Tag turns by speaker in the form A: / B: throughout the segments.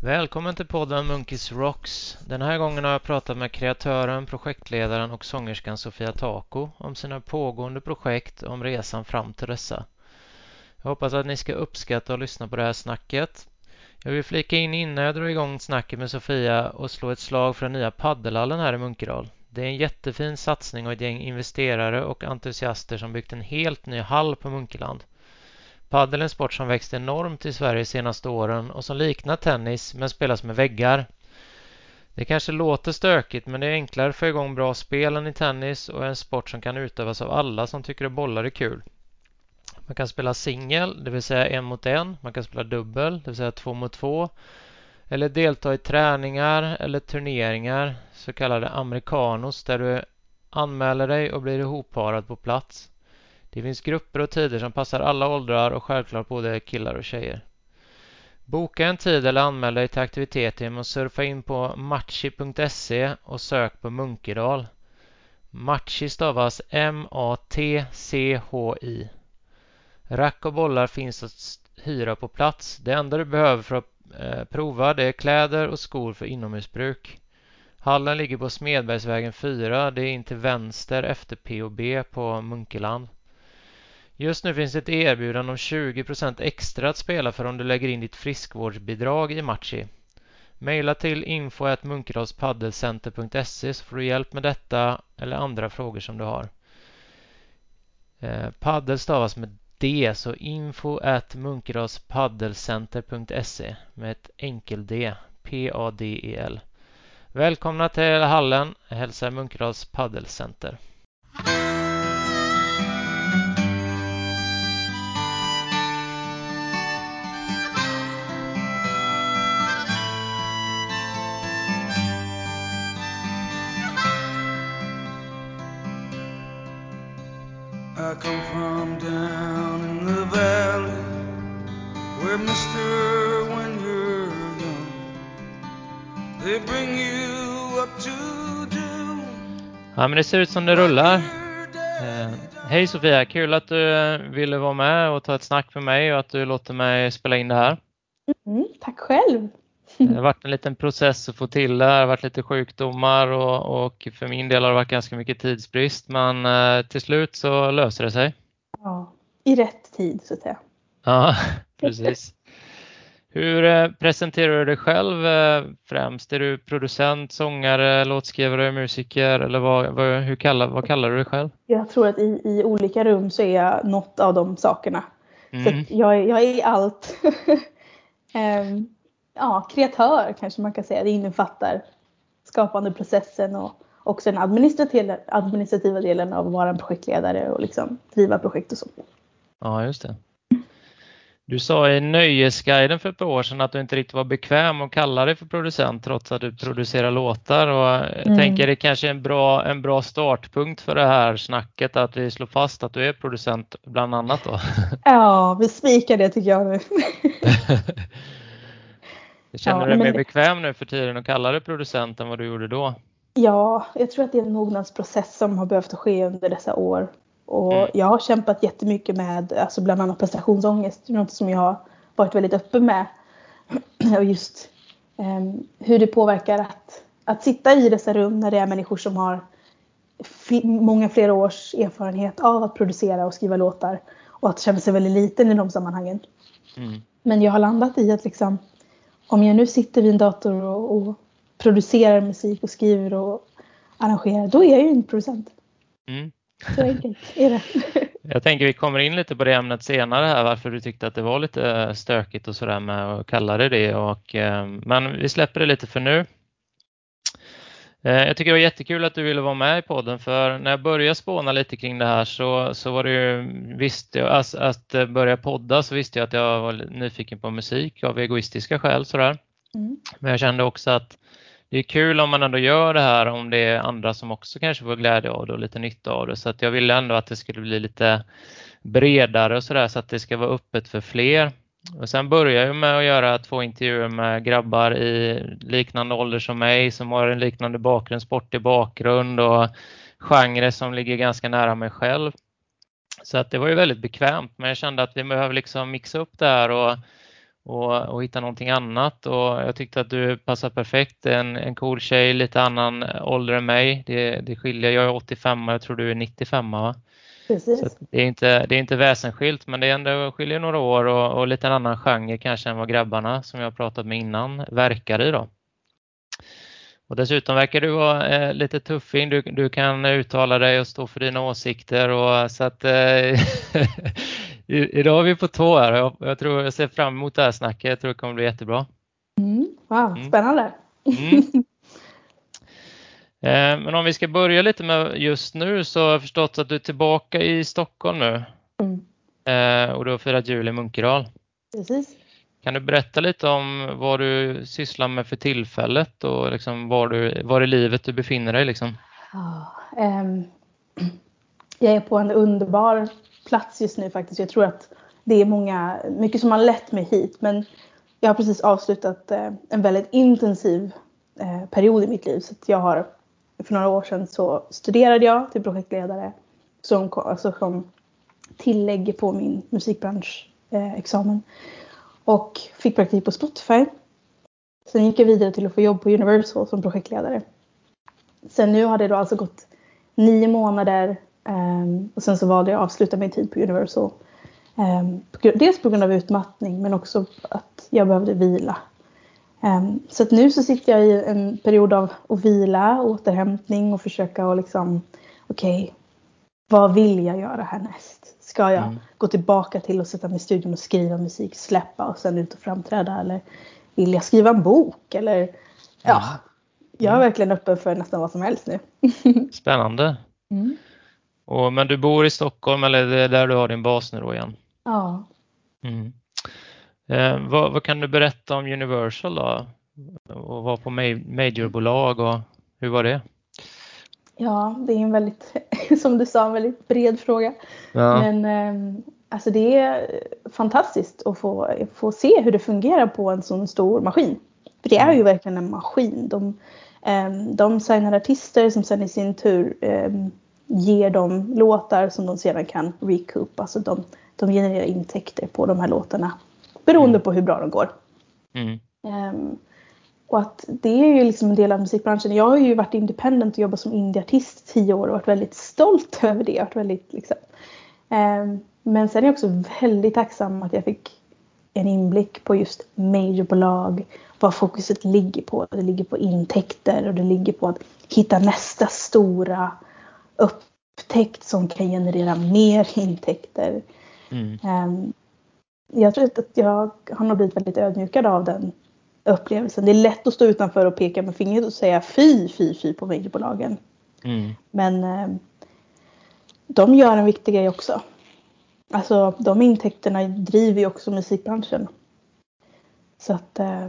A: Välkommen till podden Munkis Rocks. Den här gången har jag pratat med kreatören, projektledaren och sångerskan Sofia Tako om sina pågående projekt och om resan fram till dessa. Jag hoppas att ni ska uppskatta och lyssna på det här snacket. Jag vill flika in innan jag drar igång snacket med Sofia och slå ett slag för den nya paddelhallen här i Munkedal. Det är en jättefin satsning och ett gäng investerare och entusiaster som byggt en helt ny hall på Munkeland. Padel är en sport som växt enormt i Sverige de senaste åren och som liknar tennis men spelas med väggar. Det kanske låter stökigt men det är enklare att få igång bra spel än i tennis och är en sport som kan utövas av alla som tycker att bollar är kul. Man kan spela singel, det vill säga en mot en. Man kan spela dubbel, det vill säga två mot två. Eller delta i träningar eller turneringar, så kallade americanos, där du anmäler dig och blir ihopparad på plats. Det finns grupper och tider som passar alla åldrar och självklart både killar och tjejer. Boka en tid eller anmäl dig till aktiviteter genom att surfa in på matchi.se och sök på Munkedal. Matchi stavas M-A-T-C-H-I. Rack och bollar finns att hyra på plats. Det enda du behöver för att eh, prova det är kläder och skor för inomhusbruk. Hallen ligger på Smedbergsvägen 4. Det är in till vänster efter p och b på Munkeland. Just nu finns ett erbjudande om 20% extra att spela för om du lägger in ditt friskvårdsbidrag i Matchi. Maila till info.munkedalspaddelcenter.se så får du hjälp med detta eller andra frågor som du har. Eh, paddel stavas med D, så info at munkedalspaddelcenter.se med ett enkel-D, P-A-D-E-L. Välkomna till hallen, hälsar Munkedals paddelcenter. Come from down in the valley where mister when you're young they bring you up to do Ja men det ser ut som det rullar. Eh, hej Sofia, kul att du ville vara med och ta ett snack med mig och att du låter mig spela in det här.
B: Mm, tack själv.
A: Det har varit en liten process att få till det. Det har varit lite sjukdomar och, och för min del har det varit ganska mycket tidsbrist. Men eh, till slut så löser det sig.
B: Ja, i rätt tid så att säga.
A: Ja, precis. Hur eh, presenterar du dig själv eh, främst? Är du producent, sångare, låtskrivare, musiker eller vad, vad, hur kallar, vad kallar du dig själv?
B: Jag tror att i, i olika rum så är jag något av de sakerna. Mm. Så jag, jag är allt. um, ja, kreatör kanske man kan säga. Det innefattar skapandeprocessen och också den administrativa, administrativa delen av att vara en projektledare och liksom driva projekt och så.
A: Ja, just det. Du sa i Nöjesguiden för ett par år sedan att du inte riktigt var bekväm att kalla dig för producent trots att du producerar låtar. Och jag mm. tänker det kanske är en bra, en bra startpunkt för det här snacket att vi slår fast att du är producent bland annat. Då.
B: Ja, vi spikar det tycker jag nu.
A: Känner du dig mer bekväm nu för tiden att kalla dig producent än vad du gjorde då?
B: Ja, jag tror att det är en mognadsprocess som har behövt ske under dessa år. Och mm. jag har kämpat jättemycket med alltså bland annat prestationsångest, något som jag har varit väldigt öppen med. Och just um, hur det påverkar att, att sitta i dessa rum när det är människor som har många flera års erfarenhet av att producera och skriva låtar och att känna sig väldigt liten i de sammanhangen. Mm. Men jag har landat i att liksom om jag nu sitter vid en dator och, och producerar musik och skriver och arrangerar, då är jag ju en producent. Mm. Så enkelt är det.
A: Jag tänker vi kommer in lite på det ämnet senare här, varför du tyckte att det var lite stökigt och sådär med att kalla det det. Och, eh, men vi släpper det lite för nu. Eh, jag tycker det var jättekul att du ville vara med i podden för när jag började spåna lite kring det här så, så var det ju, visste jag, att, att börja podda så visste jag att jag var nyfiken på musik av egoistiska skäl sådär. Mm. Men jag kände också att det är kul om man ändå gör det här om det är andra som också kanske får glädje av det och lite nytta av det. Så att jag ville ändå att det skulle bli lite bredare och sådär så att det ska vara öppet för fler. Och sen började jag med att göra två intervjuer med grabbar i liknande ålder som mig som har en liknande bakgrund, sportig bakgrund och genre som ligger ganska nära mig själv. Så att det var ju väldigt bekvämt men jag kände att vi behöver liksom mixa upp det här och, och, och hitta någonting annat och jag tyckte att du passar perfekt. En, en cool tjej, lite annan ålder än mig. Det, det skiljer, jag är 85 och jag tror du är 95 va? Det, är inte, det är inte väsensskilt men det är ändå skiljer några år och, och lite en annan genre kanske än vad grabbarna som jag pratat med innan verkar i då. Och dessutom verkar du vara eh, lite tuffing. Du, du kan uttala dig och stå för dina åsikter. Och, så att, eh, idag är vi på tå här. Jag, jag, tror jag ser fram emot det här snacket. Jag tror det kommer bli jättebra.
B: Mm. Wow, mm. spännande.
A: Mm. Eh, men om vi ska börja lite med just nu så har jag förstått att du är tillbaka i Stockholm nu. Mm. Eh, och du har firat jul i Munkedal.
B: Precis.
A: Kan du berätta lite om vad du sysslar med för tillfället och liksom var, du, var i livet du befinner dig? Liksom?
B: Oh, um, jag är på en underbar plats just nu faktiskt. Jag tror att det är många, mycket som har lett mig hit men jag har precis avslutat uh, en väldigt intensiv period i mitt liv. Så jag har, för några år sedan så studerade jag till projektledare som, alltså som tillägg på min musikbranschexamen. Och fick praktik på Spotify. Sen gick jag vidare till att få jobb på Universal som projektledare. Sen nu har det då alltså gått nio månader ehm, och sen så valde jag att avsluta min tid på Universal. Ehm, dels på grund av utmattning men också att jag behövde vila. Um, så att nu så sitter jag i en period av att vila, återhämtning och försöka att liksom okej, okay, vad vill jag göra härnäst? Ska jag mm. gå tillbaka till att sätta mig i studion och skriva musik, släppa och sen ut och framträda? Eller vill jag skriva en bok? Eller ja, mm. jag är verkligen öppen för nästan vad som helst nu.
A: Spännande. Mm. Och, men du bor i Stockholm eller det är där du har din bas nu då igen?
B: Ja.
A: Mm. Eh, vad, vad, kan du berätta om Universal då? Och vara på majorbolag och hur var det?
B: Ja, det är en väldigt, som du sa, en väldigt bred fråga. Ja. Men eh, alltså det är fantastiskt att få, få se hur det fungerar på en sån stor maskin. För det är ju verkligen en maskin. De, eh, de signar artister som sen i sin tur eh, ger dem låtar som de sedan kan recoup. Alltså de, de genererar intäkter på de här låtarna beroende mm. på hur bra de går. Mm. Um, och att det är ju liksom en del av musikbranschen. Jag har ju varit independent och jobbat som indieartist i tio år och varit väldigt stolt över det. Varit väldigt, liksom. Ehm, men sen är jag också väldigt tacksam att jag fick en inblick på just majorbolag. Vad fokuset ligger på. Det ligger på intäkter och det ligger på att hitta nästa stora upptäckt som kan generera mer intäkter. Mm. Ehm, jag tror att jag har nog blivit väldigt ödmjukad av den upplevelsen. Det är lätt att stå utanför och peka med fingret och säga fy, fy, fy på mediebolagen. Mm. Men eh, de gör en viktig grej också. Alltså de intäkterna driver ju också musikbranschen. Så att eh,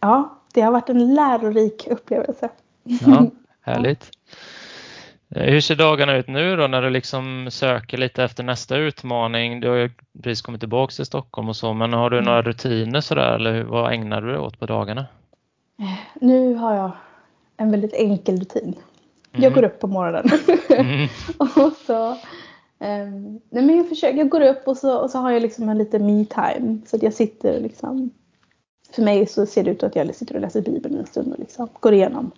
B: ja, det har varit en lärorik upplevelse.
A: Ja, härligt. Eh, hur ser dagarna ut nu då när du liksom söker lite efter nästa utmaning? Du har ju precis kommit tillbaka till Stockholm och så, men har du mm. några rutiner sådär eller vad ägnar du dig åt på dagarna?
B: Eh, nu har jag en väldigt enkel rutin. Mm. Jag går upp på morgonen mm. och så um, nej men jag försöker, jag går upp och så, och så har jag liksom en liten me-time så att jag sitter liksom för mig så ser det ut att jag sitter och läser Bibeln en stund och liksom går igenom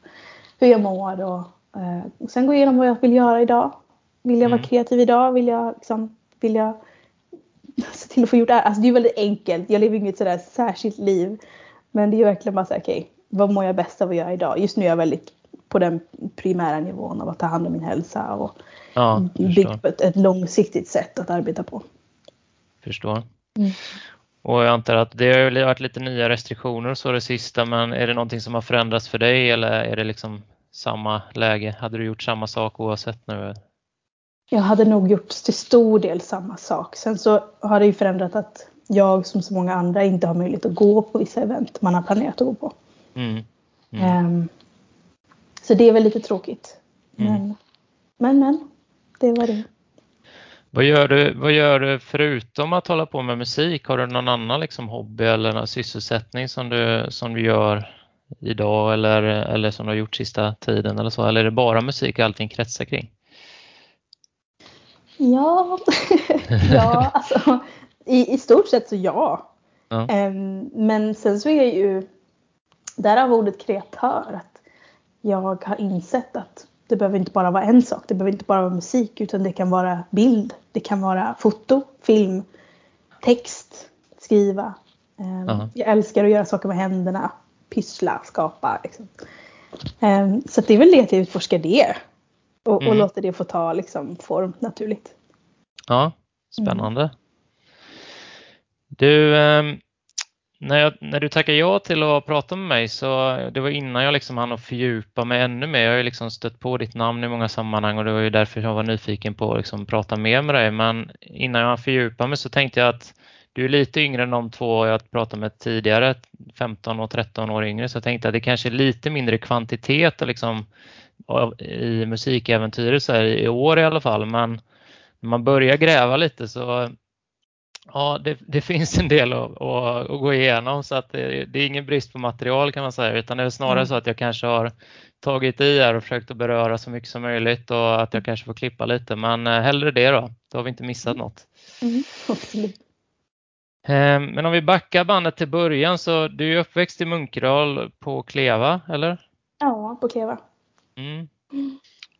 B: hur jag mår och Eh, sen gå igenom vad jag vill göra idag. Vill jag vara mm. kreativ idag? Vill jag, liksom, vill jag se till att få gjort det här? Alltså det är väldigt enkelt. Jag lever inget sådär särskilt liv. Men det är verkligen bara så okej, okay, vad mår jag bäst av att göra idag? Just nu är jag väldigt på den primära nivån av att ta hand om min hälsa och ja, bygga på ett, ett, långsiktigt sätt att arbeta på.
A: Förstår. Mm. Och jag antar att det har varit lite nya restriktioner så det sista, men är det någonting som har förändrats för dig eller är det liksom samma läge? Hade du gjort samma sak oavsett nu?
B: Jag hade nog gjort till stor del samma sak. Sen så har det ju förändrat att jag som så många andra inte har möjlighet att gå på vissa event man har planerat att gå på. Mm. Mm. Um, så det är väl lite tråkigt. Mm. Men, men, men, det var det.
A: Vad gör, du, vad gör du förutom att hålla på med musik? Har du någon annan liksom hobby eller någon sysselsättning som du, som du gör idag eller, eller som du har gjort sista tiden eller så? Eller är det bara musik allting kretsar kring?
B: Ja, ja alltså i, i stort sett så ja. Ja. Um, men sen så är jag ju, därav ordet kreatör, att jag har insett att det behöver inte bara vara en sak. Det behöver inte bara vara musik utan det kan vara bild. Det kan vara foto, film, text, skriva. Um. Jag älskar att göra saker med händerna. Pyssla, skapa. Liksom. Um, så det är väl det att jag utforskar det. Och, mm. och låter det få ta liksom, form naturligt.
A: Ja, spännande. Mm. Du, um när, jag, när du tackade ja till att prata med mig så det var innan jag liksom hann att fördjupa mig ännu mer. Jag har ju liksom stött på ditt namn i många sammanhang och det var ju därför jag var nyfiken på att liksom prata mer med dig. Men innan jag fördjupade mig så tänkte jag att du är lite yngre än de två jag pratade med tidigare, 15 och 13 år yngre, så jag tänkte att det kanske är lite mindre kvantitet liksom, i musikäventyret så här, i år i alla fall. Men när man börjar gräva lite så Ja, det, det, finns en del att, att, gå igenom så att det, det, är ingen brist på material kan man säga utan det är snarare mm. så att jag kanske har tagit i här och försökt att beröra så mycket som möjligt och att jag kanske får klippa lite men eh, hellre det då, då har vi inte missat något. Mm, ehm, Men om vi backar bandet till början så du är uppväxt i Munkedal på Kleva eller?
B: Ja, på Kleva.
A: Mm.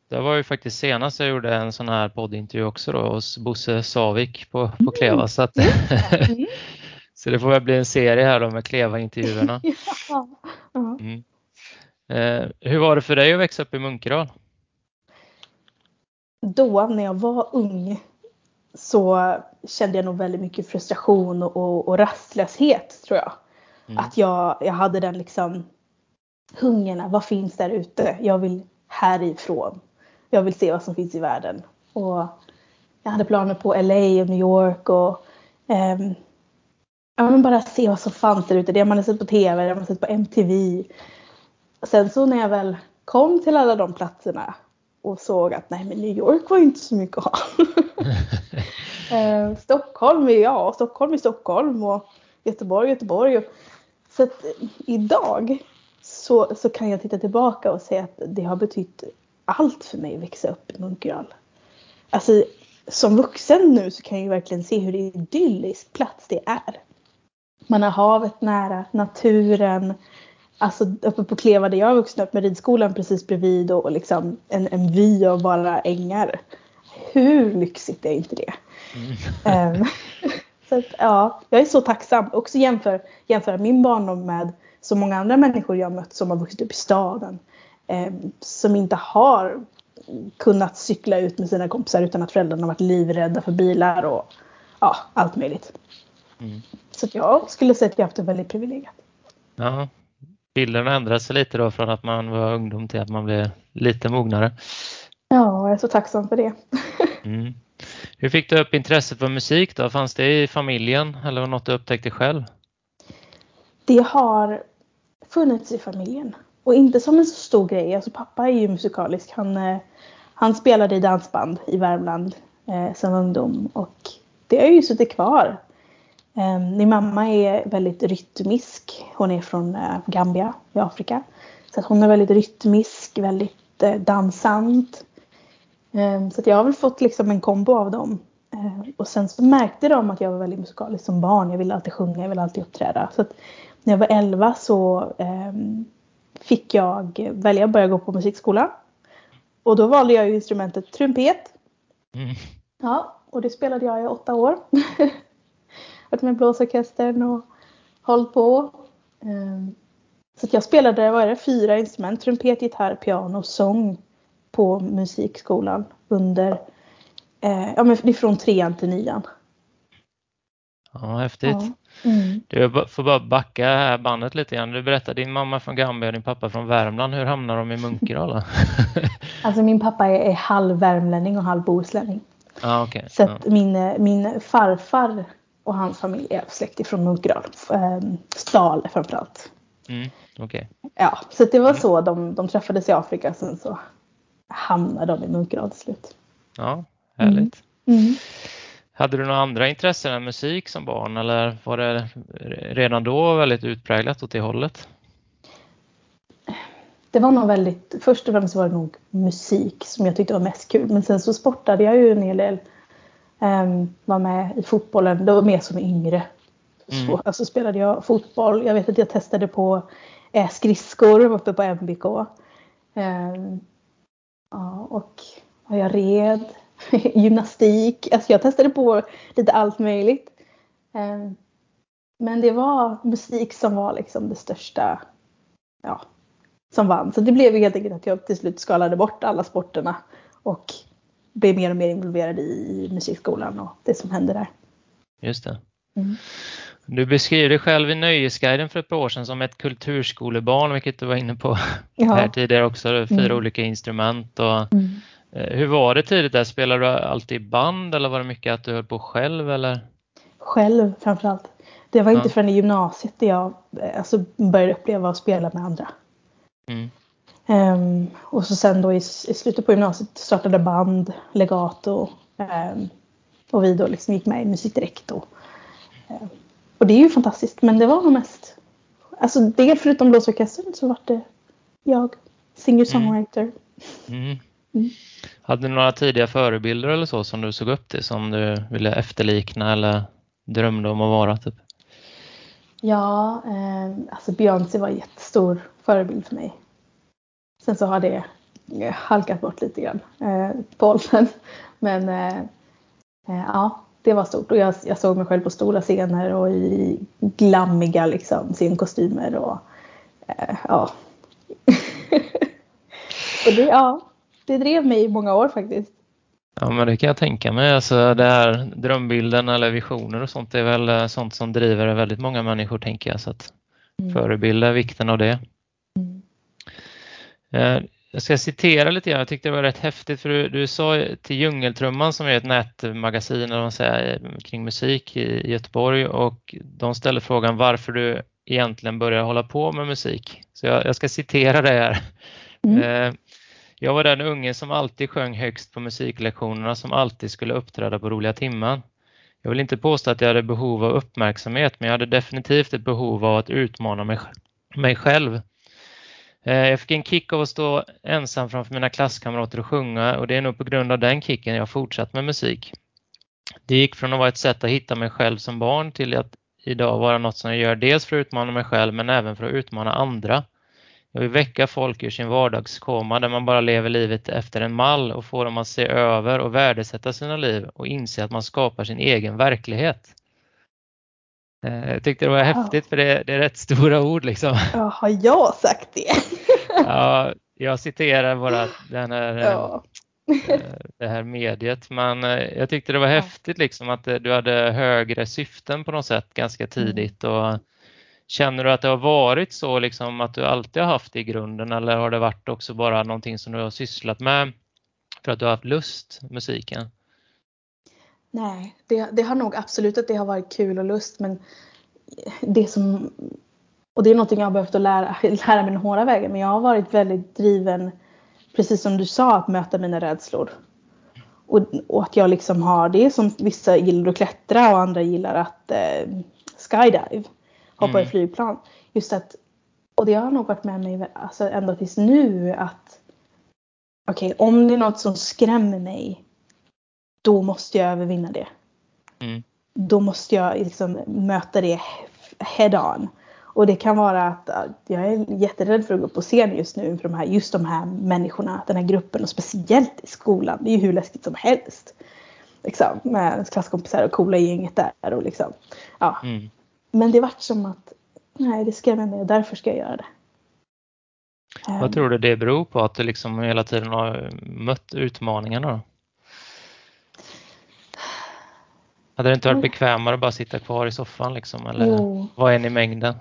A: Det var ju faktiskt senast jag gjorde en sån här poddintervju också då hos Bosse Savik på, på Kleva. Så, att, mm. så det får väl bli en serie här då med Kleva-intervjuerna. Mm. Eh, hur var det för dig att växa upp i Munkedal?
B: Då när jag var ung så kände jag nog väldigt mycket frustration och, och, och rastlöshet tror jag. Mm. Att jag, jag hade den liksom hungern, vad finns där ute? Jag vill härifrån jag vill se vad som finns i världen. Och jag hade planer på LA och New York och um, ja, men bara se vad som fanns där ute. Det man har sett på TV, det man har sett på MTV. Sen så när jag väl kom till alla de platserna och såg att nej men New York var ju inte så mycket att ha. eh, Stockholm är ja, Stockholm är Stockholm och Göteborg Göteborg. Och, så att idag så, så kan jag titta tillbaka och säga att det har betytt allt för mig att växa upp i Munkedal. Alltså som vuxen nu så kan jag verkligen se hur idyllisk plats det är. Man har havet nära, naturen, alltså uppe på Kleva där jag vuxit upp med ridskolan precis bredvid och liksom en, en vy av bara ängar. Hur lyxigt är inte det? Mm. um, så att, ja, jag är så tacksam. Också jämför, jämföra min barndom med så många andra människor jag mött som har vuxit upp i staden eh, som inte har kunnat cykla ut med sina kompisar utan att föräldrarna varit livrädda för bilar och ja, allt möjligt. Mm. Så jag skulle säga att jag haft det väldigt privilegierat.
A: Ja, bilden ändrar sig lite då från att man var ungdom till att man blev lite mognare.
B: Ja, jag är så tacksam för det.
A: mm. Hur fick du upp intresset för musik då? Fanns det i familjen eller var något du upptäckte själv?
B: Det har funnits i familjen. Och inte som en så stor grej. Alltså pappa är ju musikalisk. Han, eh, han spelade i dansband i Värmland eh, som ungdom. Och det har ju suttit kvar. Eh, min mamma är väldigt rytmisk. Hon är från eh, Gambia i Afrika. Så att hon är väldigt rytmisk, väldigt eh, dansant. Eh, så att jag har väl fått liksom en kombo av dem. Eh, och sen så märkte de att jag var väldigt musikalisk som barn. Jag ville alltid sjunga, jag ville alltid uppträda. Så när jag var 11 så fick jag välja att börja gå på musikskola. Och då valde jag instrumentet trumpet. Mm. Ja, och det spelade jag i åtta år. Varit med blåsorkestern och hållit på. Ehm, så jag spelade, vad är det, fyra instrument. Trumpet, gitarr, piano och sång på musikskolan under, eh, ja men från trean till nian.
A: Ja, häftigt. Ja. Mm. Du får bara backa bandet lite grann. Du berättade din mamma från Gambia och din pappa från Värmland. Hur hamnar de i Munkedal?
B: alltså min pappa är, är halv värmlänning och halv bohuslänning.
A: Ah, okay.
B: Så ja. min, min farfar och hans familj är släkt ifrån Munkedal. Ehm, Stal framförallt.
A: Mm, okay.
B: Ja, så det var mm. så de, de träffades i Afrika. Sen så hamnade de i Munkedal till slut.
A: Ja, härligt. Mm. mm. Hade du några andra intressen än musik som barn eller var det redan då väldigt utpräglat åt det hållet?
B: Det var nog väldigt, först och främst var det nog musik som jag tyckte var mest kul. Men sen så sportade jag ju en hel del. Um, var med i fotbollen, då mer som yngre. mm. så alltså spelade jag fotboll. Jag vet att jag testade på eh, skridskor uppe på MBK. Eh, ja, och jag red, gymnastik. Alltså jag testade på lite allt möjligt. Eh, men det var musik som var liksom det största, ja, som vann. Så det blev helt enkelt att jag till slut skalade bort alla sporterna och blev mer och mer involverad i musikskolan och det som hände där.
A: Just det. Mm. Du beskriver dig själv i Nöjesguiden för ett par år sedan som ett kulturskolebarn, vilket du var inne på ja. här tidigare också, fyra mm. olika instrument. Och, mm. Eh, hur var det tidigt där? Spelade du alltid i band eller var det mycket att du höll på själv? Eller?
B: Själv framförallt. Det var inte ja. förrän i gymnasiet där jag eh, alltså, började uppleva att spela med andra. Mm. Um, och så sen då i, i, slutet på gymnasiet startade band, legato um, och vi då liksom gick med i Musik Direkt. Och, um, och det är ju fantastiskt men det var nog mest, alltså det förutom blåsorkestern så var det jag, singer-songwriter.
A: Mm. Mm. Mm. Hade du några tidiga förebilder eller så som du såg upp till som du ville efterlikna eller drömde om att vara? Typ?
B: Ja, eh, alltså Beyoncé var en jättestor förebild för mig. Sen så har det eh, halkat bort lite grann eh, på åldern. Men eh, eh, ja, det var stort. Och jag, jag, såg mig själv på stora scener och i glammiga liksom, scenkostymer. Och, eh, ja. och det, ja, det drev mig i många år faktiskt.
A: Ja men det kan jag tänka mig. Alltså det här drömbilden eller visioner och sånt är väl eh, sånt som driver väldigt många människor tänker jag. Så att mm. förebilda vikten av det. Eh, jag ska citera lite grann. Jag tyckte det var rätt häftigt för du, du sa till Djungeltrumman som är ett nätmagasin eller man säger, kring musik i Göteborg och de ställer frågan varför du egentligen börjar hålla på med musik. Så jag, jag ska citera det här. Mm. Eh, jag var den unge som alltid sjöng högst på musiklektionerna som alltid skulle uppträda på roliga timman. Jag vill inte påstå att jag hade behov av uppmärksamhet men jag hade definitivt ett behov av att utmana mig, mig själv. Eh, jag fick en kick av att stå ensam framför mina klasskamrater och sjunga och det är nog på grund av den kicken jag fortsatt med musik. Det gick från att vara ett sätt att hitta mig själv som barn till att idag vara något som jag gör dels för att utmana mig själv men även för att utmana andra. Jag vill väcka folk ur sin vardagskoma där man bara lever livet efter en mall och få dem att se över och värdesätta sina liv och inse att man skapar sin egen verklighet. Eh, jag tyckte det var häftigt för det, det, är rätt stora ord liksom.
B: Ja, har jag sagt det?
A: ja, jag citerar bara den här, ja. Eh, det här mediet men eh, jag tyckte det var häftigt liksom att du hade högre syften på något sätt ganska mm. tidigt och Känner du att det har varit så liksom att du alltid har haft det i grunden eller har det varit också bara någonting som du har sysslat med för att du har haft lust musiken?
B: Nej, det, det har nog absolut att det har varit kul och lust men det som och det är någonting jag har behövt att lära, lära mig hårda vägen men jag har varit väldigt driven precis som du sa att möta mina rädslor. Och, och att jag liksom har det som vissa gillar att klättra och andra gillar att eh, skydive hoppa mm. i flygplan. Just att, och det har nog varit med mig alltså ända tills nu att okej, okay, om det är något som skrämmer mig, då måste jag övervinna det. Mm. Då måste jag liksom möta det head on. Och det kan vara att jag är jätterädd för att gå upp på scen just nu inför de här, just de här människorna, den här gruppen och speciellt i skolan. Det är ju hur läskigt som helst. Liksom, med klasskompisar och coola gänget där och liksom. Ja. Mm. Men det vart som att nej, det skrämmer mig och därför ska jag göra det.
A: Vad ehm. tror du det beror på att du liksom hela tiden har mött utmaningarna? Då? Hade det inte varit bekvämare att bara sitta kvar i soffan liksom? Eller jo. vad är ni i mängden?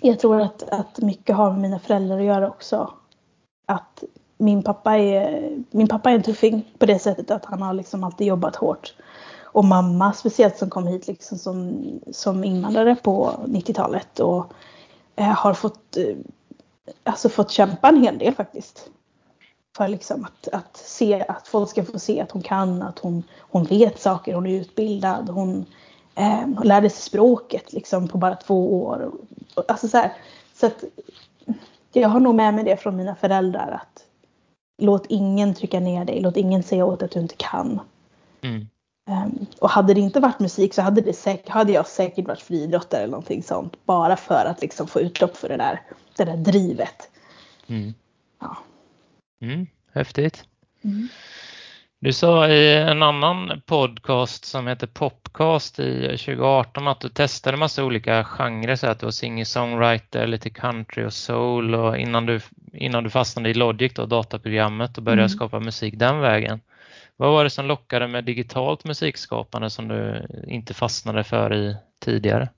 B: Jag tror att, att mycket har med mina föräldrar att göra också. Att min pappa är, min pappa är en tuffing på det sättet att han har liksom alltid jobbat hårt och mamma speciellt som kom hit liksom som, som invandrare på 90-talet och eh, har fått, eh, alltså fått kämpa en hel del faktiskt. För liksom att, att, se, att folk ska få se att hon kan, att hon, hon vet saker, hon är utbildad, hon, eh, hon lärde sig språket liksom på bara två år. Alltså så, här, så att jag har nog med mig det från mina föräldrar att låt ingen trycka ner dig, låt ingen säga åt att du inte kan. Mm. Um, och hade det inte varit musik så hade, det säkert, hade jag säkert varit friidrottare eller någonting sånt. Bara för att liksom få utlopp för det där, det där drivet.
A: Mm.
B: Ja.
A: Mm, häftigt.
B: Mm.
A: Du sa i en annan podcast som heter Popcast i 2018 att du testade massa olika genrer så att du var singer-songwriter, lite country och soul och innan du, innan du fastnade i Logic då, dataprogrammet och började mm. skapa musik den vägen. Vad var det som lockade med digitalt musikskapande som du inte fastnade för i tidigare?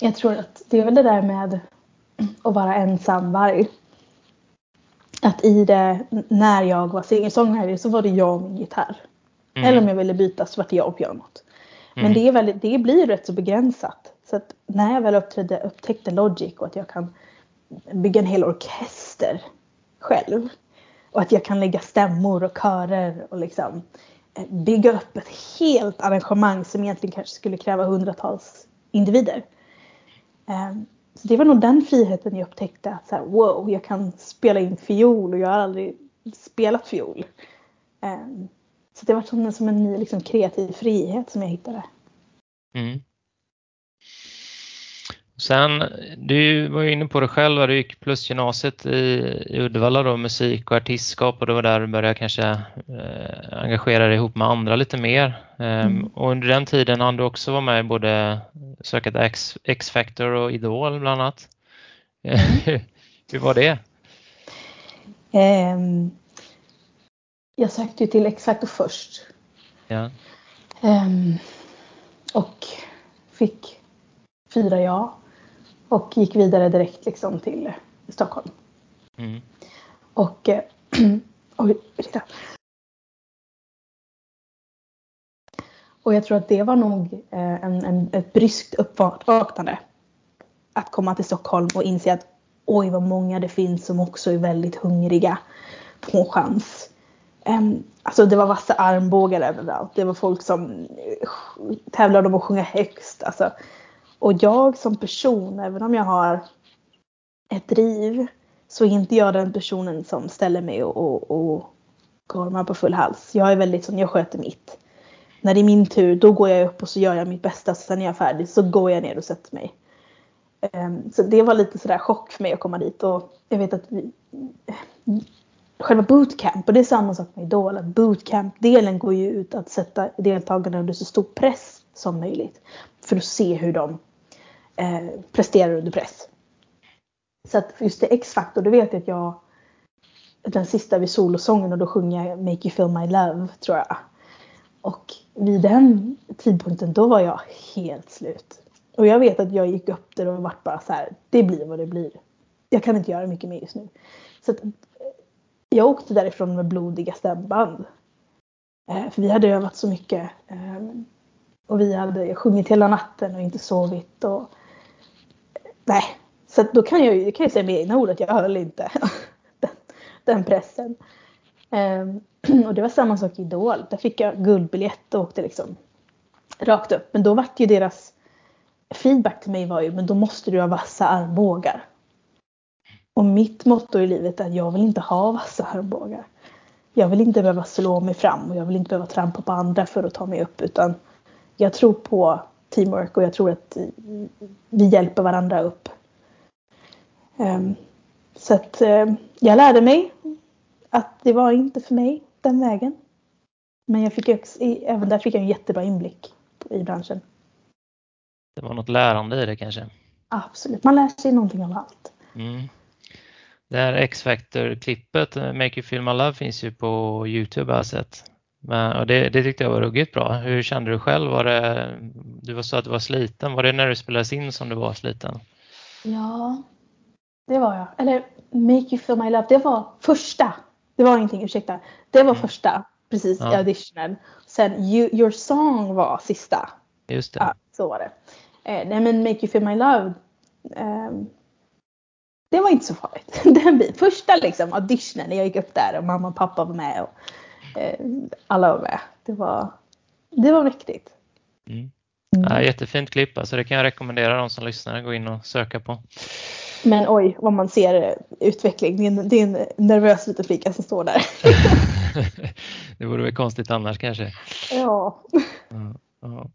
B: Jag tror att det är väl det där med att vara ensam varg att i det, när jag var singer så var det jag och min gitarr. Mm. Eller om jag ville byta så var det jag och pianot. Mm. Men det, är väldigt, det blir rätt så begränsat. Så att när jag väl uppträdde, upptäckte Logic och att jag kan bygga en hel orkester själv. Och att jag kan lägga stämmor och körer och liksom eh, bygga upp ett helt arrangemang som egentligen kanske skulle kräva hundratals individer. Så det var nog den friheten jag upptäckte att så här, wow, jag kan spela in fiol och jag har aldrig spelat fiol. Um, så det var som en, som en ny liksom, kreativ frihet som jag hittade.
A: Mm. Sen, du var ju inne på det själv, du gick plusgymnasiet i, i Uddevalla då, musik och artistskap och det var där du började kanske eh, engagera dig ihop med andra lite mer. Eh, mm. Och under den tiden hann du också vara med i både Söka X, X-Factor och Idol bland annat. Mm. Hur var det?
B: Um, jag sökte ju till X-Factor först.
A: Ja.
B: Um, och fick fyra ja. Och gick vidare direkt liksom till Stockholm.
A: Mm.
B: Och, äh, oj, och jag tror att det var nog eh, en, en, ett bryskt uppvaknande. Att komma till Stockholm och inse att oj vad många det finns som också är väldigt hungriga på en chans. Um, alltså det var vassa armbågar överallt. Det var folk som tävlade om att sjunga högst. Alltså, och jag som person, även om jag har ett driv, så är inte jag den personen som ställer mig och, och, och gormar på full hals. Jag är väldigt sån, jag sköter mitt. När det är min tur, då går jag upp och så gör jag mitt bästa. Sen när jag är färdig så går jag ner och sätter mig. Ehm, så det var lite sådär chock för mig att komma dit. Och jag vet att vi, själva bootcamp, och det är samma sak med Idol, att bootcamp-delen går ju ut att sätta deltagarna under så stor press som möjligt. För att se hur de eh, presterar under press. Så att just det X-Factor, då vet jag att jag den sista vid solosången och då sjunger jag Make You Feel My Love tror jag. Och vid den tidpunkten då var jag helt slut. Och jag vet att jag gick upp där och vart bara så här, det blir vad det blir. Jag kan inte göra mycket mer just nu. Så att, eh, jag åkte därifrån med blodiga stämband. Eh, för vi hade övat så mycket. Eh, och vi hade sjungit hela natten och inte sovit. Och, nej, så då kan jag ju kan jag säga med egna ord att jag höll inte den, den pressen. Um, och det var samma sak i Idol. Där fick jag guldbiljett och åkte liksom rakt upp. Men då var ju deras feedback till mig var ju, men då måste du ha vassa armbågar. Och mitt motto i livet är att jag vill inte ha vassa armbågar. Jag vill inte behöva slå mig fram och jag vill inte behöva trampa på andra för att ta mig upp utan jag tror på teamwork och jag tror att vi hjälper varandra upp. Um, så att um, jag lärde mig att det var inte för mig den vägen. Men jag fick också, även där fick jag en jättebra inblick i branschen.
A: Det var något lärande i det kanske?
B: Absolut, man lär sig någonting av allt.
A: Mm. Det här X-Factor-klippet, Make You Feel My Love, finns ju på Youtube har jag sett. Men, och det, det, tyckte jag var ruggigt bra. Hur kände du själv? Var det, du var så att du var sliten. Var det när du spelades in som du var sliten?
B: Ja, det var jag. Eller Make You Feel My Love, det var första. Det var ingenting, ursäkta. Det var mm. första, precis, ja. i auditionen. Sen you, Your Song var sista.
A: Just det.
B: Ja, så var det. Eh, nej men Make You Feel My Love. Eh, det var inte så farligt. Den biten. Första liksom auditionen när jag gick upp där och mamma och pappa var med. Och, alla var med. Det var, det var mäktigt.
A: Mm. Ja, jättefint klipp, alltså det kan jag rekommendera de som lyssnar att gå in och söka på.
B: Men oj vad man ser utveckling. Det är en, det är en nervös liten flicka som står där.
A: det vore väl konstigt annars kanske.
B: Ja.
A: ja, ja.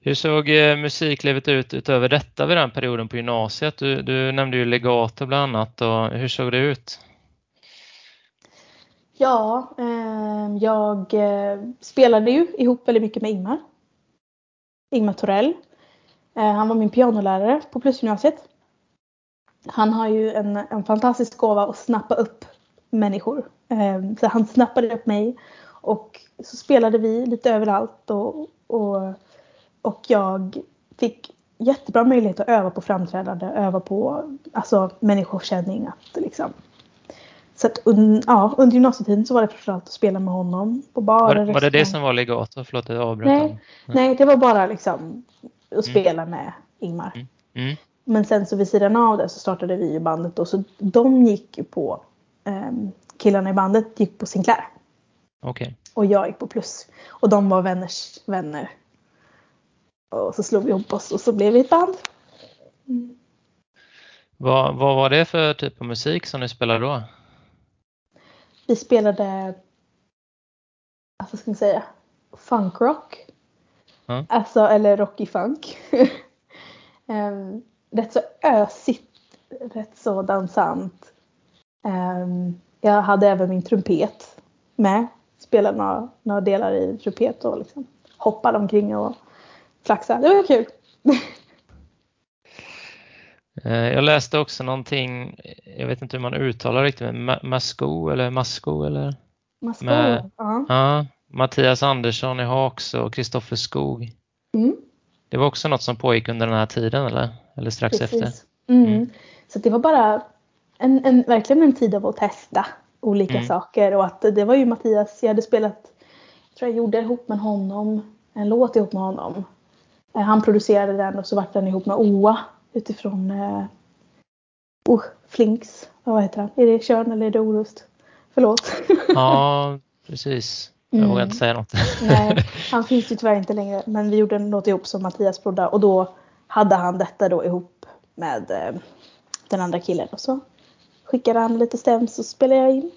A: Hur såg eh, musiklivet ut utöver detta vid den perioden på gymnasiet? Du, du nämnde ju legato bland annat. Och hur såg det ut?
B: Ja, ehm, eh, jag spelade ju ihop väldigt mycket med Ingmar. Ingmar Torell. Eh, han var min pianolärare på Plusgymnasiet. Han har ju en, en fantastisk gåva att snappa upp människor. Eh, så han snappade upp mig och så spelade vi lite överallt och, och, och jag fick jättebra möjlighet att öva på framträdande, öva på alltså, människokänning. Att, liksom. Så att, un, ja, under gymnasietiden så var det framförallt att spela med honom på barer.
A: Var, var det det som var legato? Förlåt, jag avbröt.
B: Nej, mm. nej, det var bara liksom att mm. spela mm. med Ingmar. Mm. Mm. Men sen så vid sidan av det så startade vi ju bandet och så de gick på um, killarna i bandet gick på Sinclair.
A: Okay.
B: Och jag gick på Plus. Och de var vänners vänner. Och så slog vi ihop oss och så blev vi ett band.
A: Vad, vad var det för typ av musik som ni spelade då?
B: Vi spelade, vad ska man säga, funkrock. Mm. Alltså, eller rocky funk. um, rätt så ösigt, rätt så dansant. Um, jag hade även min trumpet med. Spelade några, några delar i trumpet och liksom hoppade omkring och flaxade. Det var kul.
A: Eh, jag läste också någonting, jag vet inte hur man uttalar riktigt, men Masko eller Masko eller?
B: Masko, med,
A: ja. ja. Mattias Andersson i Haks och Kristoffer Skog. Mm. Det var också något som pågick under den här tiden eller, eller strax Precis. efter?
B: Mm. Mm. Så det var bara en, en, verkligen en tid av att testa olika mm. saker och att det var ju Mattias, jag hade spelat, jag tror jag gjorde ihop med honom, en låt ihop med honom. Eh, han producerade den och så vart den ihop med Oa utifrån eh, oh, Flinks, vad heter han? Är det Körn eller är det Orust? Förlåt.
A: Ja, precis. Jag mm. vågar inte säga något.
B: Nej, han finns ju tyvärr inte längre. Men vi gjorde en låt ihop som Mattias prodda och då hade han detta då ihop med eh, den andra killen och så skickade han lite stäms och spelade jag in.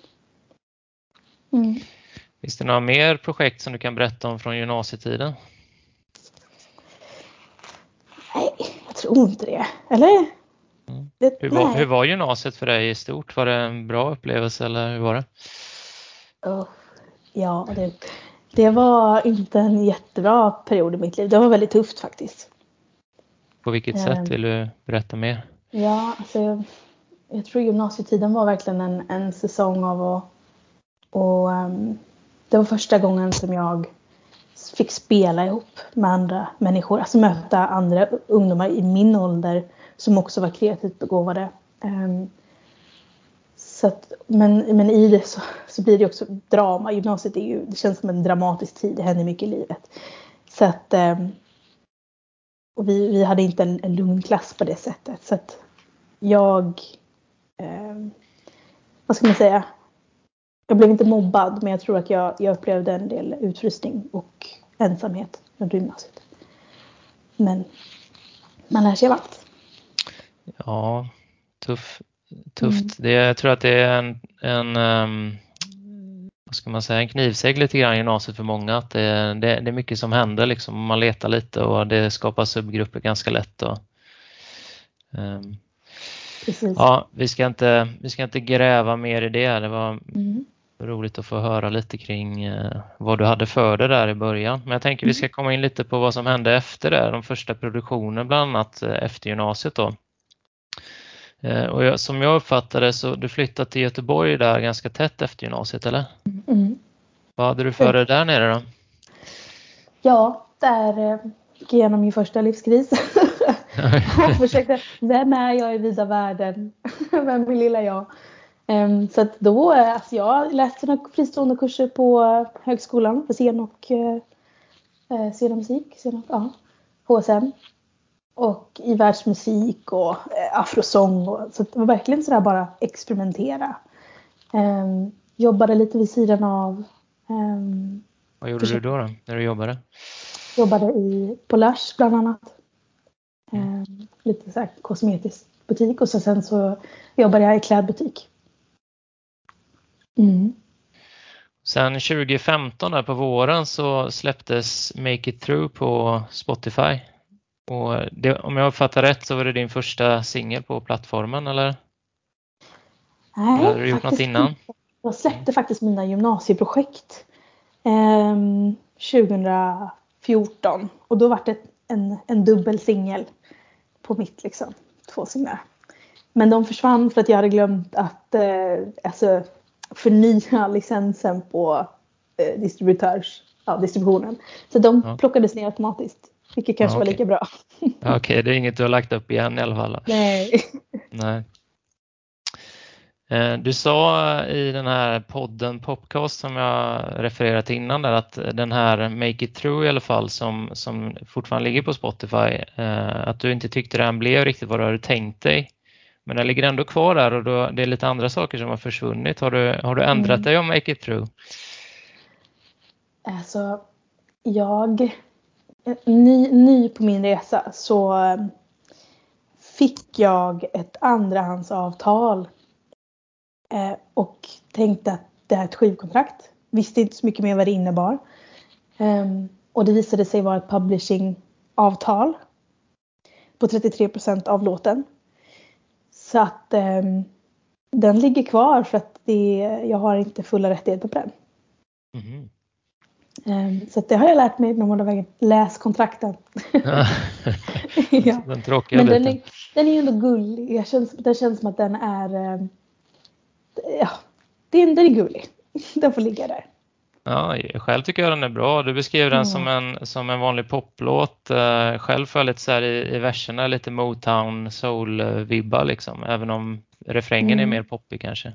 A: Mm. Finns det några mer projekt som du kan berätta om från gymnasietiden?
B: Nej, jag tror inte det. Eller?
A: Mm. Det, hur, var, hur, var, gymnasiet för dig i stort? Var det en bra upplevelse eller hur var det?
B: Oh, ja, det, det var inte en jättebra period i mitt liv. Det var väldigt tufft faktiskt.
A: På vilket um, sätt vill du berätta mer?
B: Ja, alltså jag tror gymnasietiden var verkligen en, en säsong av att och, um, det var första gången som jag fick spela ihop med andra människor, alltså möta andra ungdomar i min ålder som också var kreativt begåvade. Um, så att, men, men i det så, så blir det också drama. Gymnasiet är ju, det känns som en dramatisk tid, det händer mycket i livet. Så att, um, och vi, vi hade inte en, en lugn klass på det sättet. Så att jag eh, vad ska man säga? Jag blev inte mobbad men jag tror att jag, jag upplevde en del utfrysning och ensamhet under gymnasiet. Men man lär sig av allt.
A: Ja, tuff, tufft. Mm. Det, jag tror att det är en, en um, vad ska man säga, en knivsegg lite grann i gymnasiet för många. Att det, det, det, är mycket som händer liksom. Man letar lite och det skapar subgrupper ganska lätt. Och, um. Ja, vi ska, inte, vi ska inte gräva mer i det. Det var mm. Roligt att få höra lite kring eh, vad du hade för dig där i början. Men jag tänker mm. vi ska komma in lite på vad som hände efter det, de första produktionerna bland annat eh, efter gymnasiet då. Eh, och jag, som jag uppfattade så du flyttade till Göteborg där ganska tätt efter gymnasiet, eller? Mm. Vad hade du för dig där nere då?
B: Ja, där gick jag igenom min första livskris. och försökte, vem är jag i vida världen? vem är lilla jag? Um, så att då, alltså jag läste några fristående kurser på högskolan för scen och uh, scen och musik, scen och, ja, HSM. Och i världsmusik och uh, afrosång. Och, så det var verkligen sådär bara experimentera. Um, jobbade lite vid sidan av. Um,
A: Vad gjorde du då, då när du jobbade?
B: Jobbade i, på Lush bland annat. Eh, lite så här kosmetisk butik och så sen så jobbade jag i klädbutik.
A: Mm. Sen 2015 där på våren så släpptes Make It Through på Spotify. Och det, om jag uppfattar rätt så var det din första singel på plattformen eller?
B: Nej,
A: eller har du gjort något innan?
B: Jag släppte faktiskt mina gymnasieprojekt eh, 2014 och då var det en, en dubbel singel på mitt liksom, två singlar. Men de försvann för att jag hade glömt att eh, alltså, förnya licensen på eh, distributörs, ja, distributionen. Så de ja. plockades ner automatiskt. Vilket kanske ja, okay. var lika bra.
A: Okej, okay, det är inget du har lagt upp igen i alla fall?
B: Nej.
A: Nej. Eh, du sa i den här podden Popcast som jag refererat till innan där att den här Make It Through i alla fall som, som fortfarande ligger på Spotify, eh, att du inte tyckte den blev riktigt vad du hade tänkt dig. Men den ligger ändå kvar där och då, det är lite andra saker som har försvunnit. Har du, har du ändrat mm. dig om Make It Through?
B: Alltså, jag, ny, ny på min resa så fick jag ett andrahandsavtal eh, och tänkte att det här är ett skivkontrakt. Visste inte så mycket mer vad det innebar. Um, och det visade sig vara ett publishingavtal på 33 procent av låten. Så att eh, den ligger kvar för att det, jag har inte fulla rättigheter på den. Mm. Eh, så det har jag lärt mig någon vägen. Läs kontrakten.
A: ja. Den tråkiga
B: Men den är, den är ändå gullig. Jag känns, det känns som att den är... Eh, ja, den, den är gullig. Den får ligga där.
A: Ja, själv tycker jag den är bra. Du beskrev den mm. som, en, som en vanlig poplåt. Uh, själv får jag lite så här i, i verserna lite Motown soul-vibbar liksom, även om refrängen mm. är mer poppig kanske.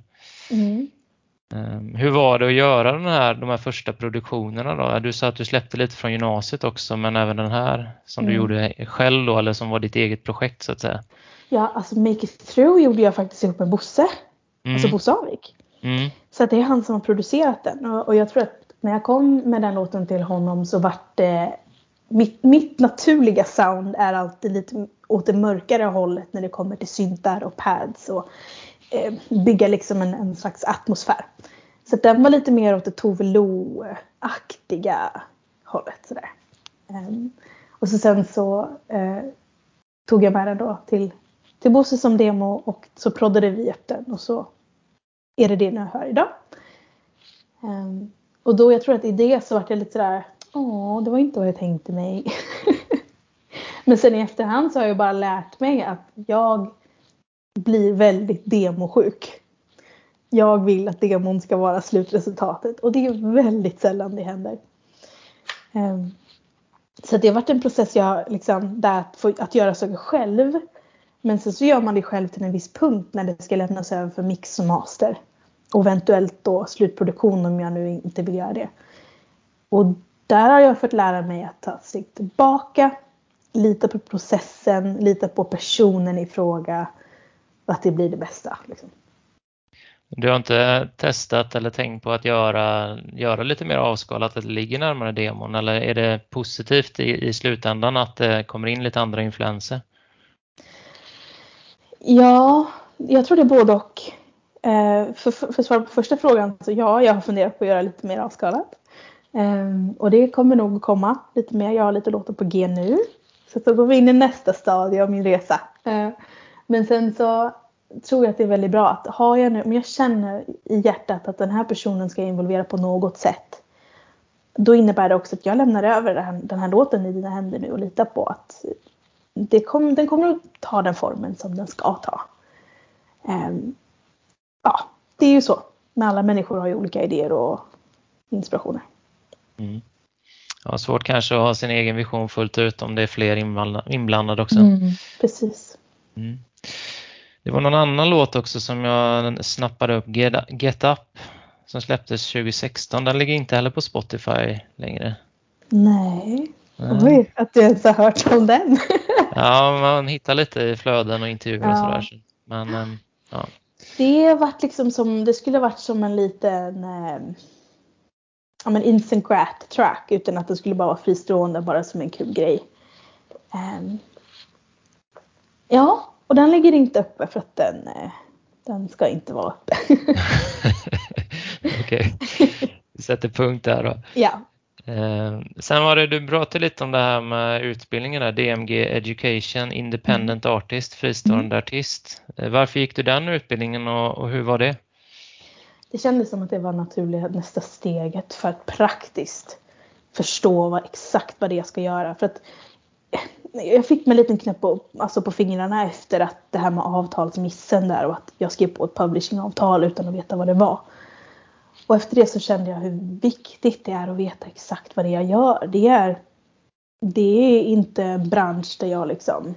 A: Mm. Um, hur var det att göra den här, de här första produktionerna då? Du sa att du släppte lite från gymnasiet också, men även den här som du mm. gjorde själv då, eller som var ditt eget projekt så att säga?
B: Ja, alltså Make It Through gjorde jag faktiskt ihop med Bosse, alltså Bosse Avik. Så det är han som har producerat den. Och, och, jag tror att när jag kom med den låten till honom så vart det mitt, mitt naturliga sound är alltid lite åt det mörkare hållet när det kommer till syntar och pads och eh, bygga liksom en, en slags atmosfär. Så den var lite mer åt det Tove Lo-aktiga hållet. Sådär. Um, och så sen så uh, tog jag med den då till, till Bosse som demo och så proddade vi upp den och så är det det ni hör idag. Um, och då, jag tror att i det så vart jag lite sådär, åh, det var inte vad jag tänkte mig. Men sen i efterhand så har jag bara lärt mig att jag blir väldigt demosjuk. Jag vill att demon ska vara slutresultatet och det är väldigt sällan det händer. Um, så det har varit en process jag liksom, där att, få, att göra saker själv. Men sen så gör man det själv till en viss punkt när det ska lämnas över för mix och master. Och eventuellt då slutproduktion om jag nu inte vill göra det. Och där har jag fått lära mig att ta steg tillbaka, lita på processen, lita på personen i fråga. Att det blir det bästa. Liksom.
A: Du har inte testat eller tänkt på att göra, göra lite mer avskalat, att det ligger närmare demon eller är det positivt i, i slutändan att det kommer in lite andra influenser?
B: Ja, jag tror det är både och. Eh, för, för, för svar på första frågan, så ja, jag har funderat på att göra lite mer avskalat. Eh, och det kommer nog komma lite mer. Jag har lite låtar på G nu. Så då går vi in i nästa stadie av min resa. Eh, men sen så tror jag att det är väldigt bra att har jag nu, om jag känner i hjärtat att den här personen ska involvera på något sätt. Då innebär det också att jag lämnar över den här, den här låten i dina händer nu och litar på att det kom, den kommer att ta den formen som den ska ta. Um, ja, det är ju så. Men alla människor har ju olika idéer och inspirationer.
A: Mm. Ja, svårt kanske att ha sin egen vision fullt ut om det är fler inblandade också. Mm,
B: precis. Mm.
A: Det var någon annan låt också som jag snappade upp, Get Up, som släpptes 2016. Den ligger inte heller på Spotify längre.
B: Nej, oj, att du ens har hört om den.
A: ja, man hittar lite i flöden och intervjuer och sådär. Men, ja.
B: Det varit liksom som, det skulle varit som en liten eh, ja, men instant track utan att det skulle bara vara fristående bara som en kul grej. Um, ja, och den ligger inte uppe för att den, eh, den ska inte vara uppe.
A: Okej. sätter punkt där då.
B: Ja.
A: Eh, sen var det, du pratade lite om det här med utbildningen där, DMG Education Independent mm. Artist, fristående mm. artist. Eh, varför gick du den utbildningen och, och, hur var det?
B: Det kändes som att det var naturliga nästa steget för att praktiskt förstå vad, exakt vad det är jag ska göra. För att jag fick mig en liten knäpp på, alltså på fingrarna efter att det här med avtalsmissen där och att jag skrev på ett publishingavtal utan att veta vad det var. Och efter det så kände jag hur viktigt det är att veta exakt vad det är jag gör. Det är, det är inte en bransch där jag liksom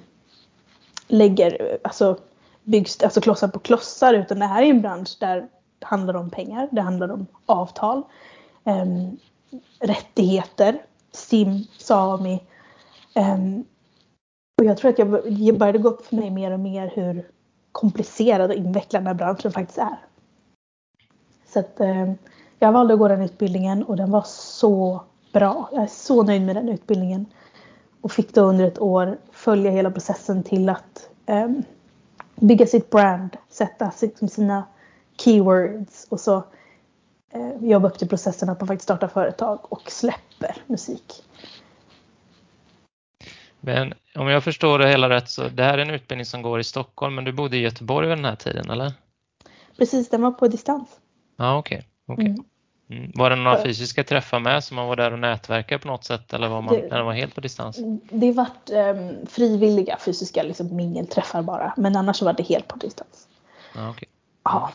B: lägger, alltså byggs, alltså klossar på klossar utan det här är en bransch där det handlar om pengar, det handlar om avtal, um, rättigheter, sim, SAMI, Um, och jag tror att jag, jag började gå upp för mig mer och mer hur komplicerad och invecklad den här branschen faktiskt är. Så att um, jag valde att gå den utbildningen och den var så bra. Jag är så nöjd med den utbildningen. Och fick då under ett år följa hela processen till att um, bygga sitt brand, sätta sina keywords och så uh, jobba upp till processen att man faktiskt startar företag och släpper musik.
A: Men om jag förstår det hela rätt så det här är en utbildning som går i Stockholm men du bodde i Göteborg vid den här tiden eller?
B: Precis, den var på distans.
A: Ja, okej. Okay, okay. mm. mm. Var det några fysiska träffar med som man var där och nätverkade på något sätt eller var man, det, eller var helt på distans?
B: Det vart um, frivilliga fysiska liksom, mingelträffar bara men annars var det helt på distans.
A: Ja, okay. Ja.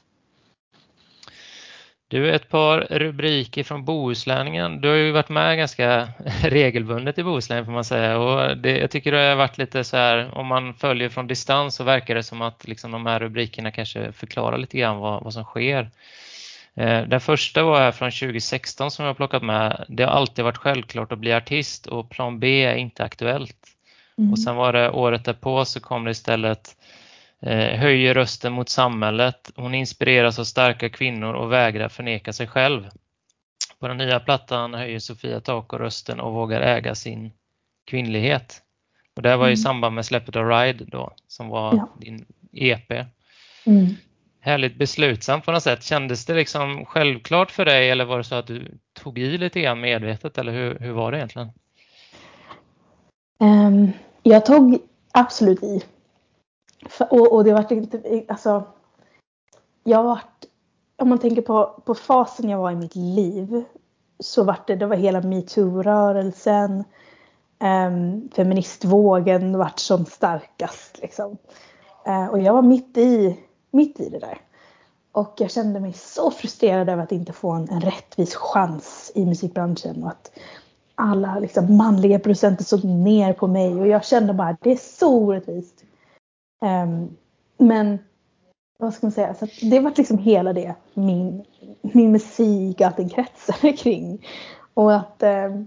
A: Du, ett par rubriker från Bohuslänningen. Du har ju varit med ganska regelbundet i Bohuslän får man säga och det, jag tycker det har varit lite så här om man följer från distans så verkar det som att liksom de här rubrikerna kanske förklarar lite grann vad, vad som sker. Eh, den första var här från 2016 som jag har plockat med. Det har alltid varit självklart att bli artist och plan B är inte aktuellt. Mm. Och sen var det året därpå så kom det istället Eh, höjer rösten mot samhället. Hon inspireras av starka kvinnor och vägrar förneka sig själv. På den nya plattan höjer Sofia Tako rösten och vågar äga sin kvinnlighet. Och det var i mm. samband med släppet av Ride då, som var ja. din EP. Mm. Härligt beslutsamt på något sätt. Kändes det liksom självklart för dig eller var det så att du tog i lite grann medvetet eller hur, hur var det egentligen?
B: Um, jag tog absolut i. Och, och det var inte, alltså. Jag vart... om man tänker på, på fasen jag var i mitt liv. Så var det, det var hela metoo-rörelsen. Um, feministvågen vart som starkast liksom. Uh, och jag var mitt i, mitt i det där. Och jag kände mig så frustrerad över att inte få en, en rättvis chans i musikbranschen. Och att alla liksom, manliga producenter såg ner på mig. Och jag kände bara det är så orättvist. Um, men vad ska man säga, så det var liksom hela det min, min musik och allting kretsade kring. Och att eh,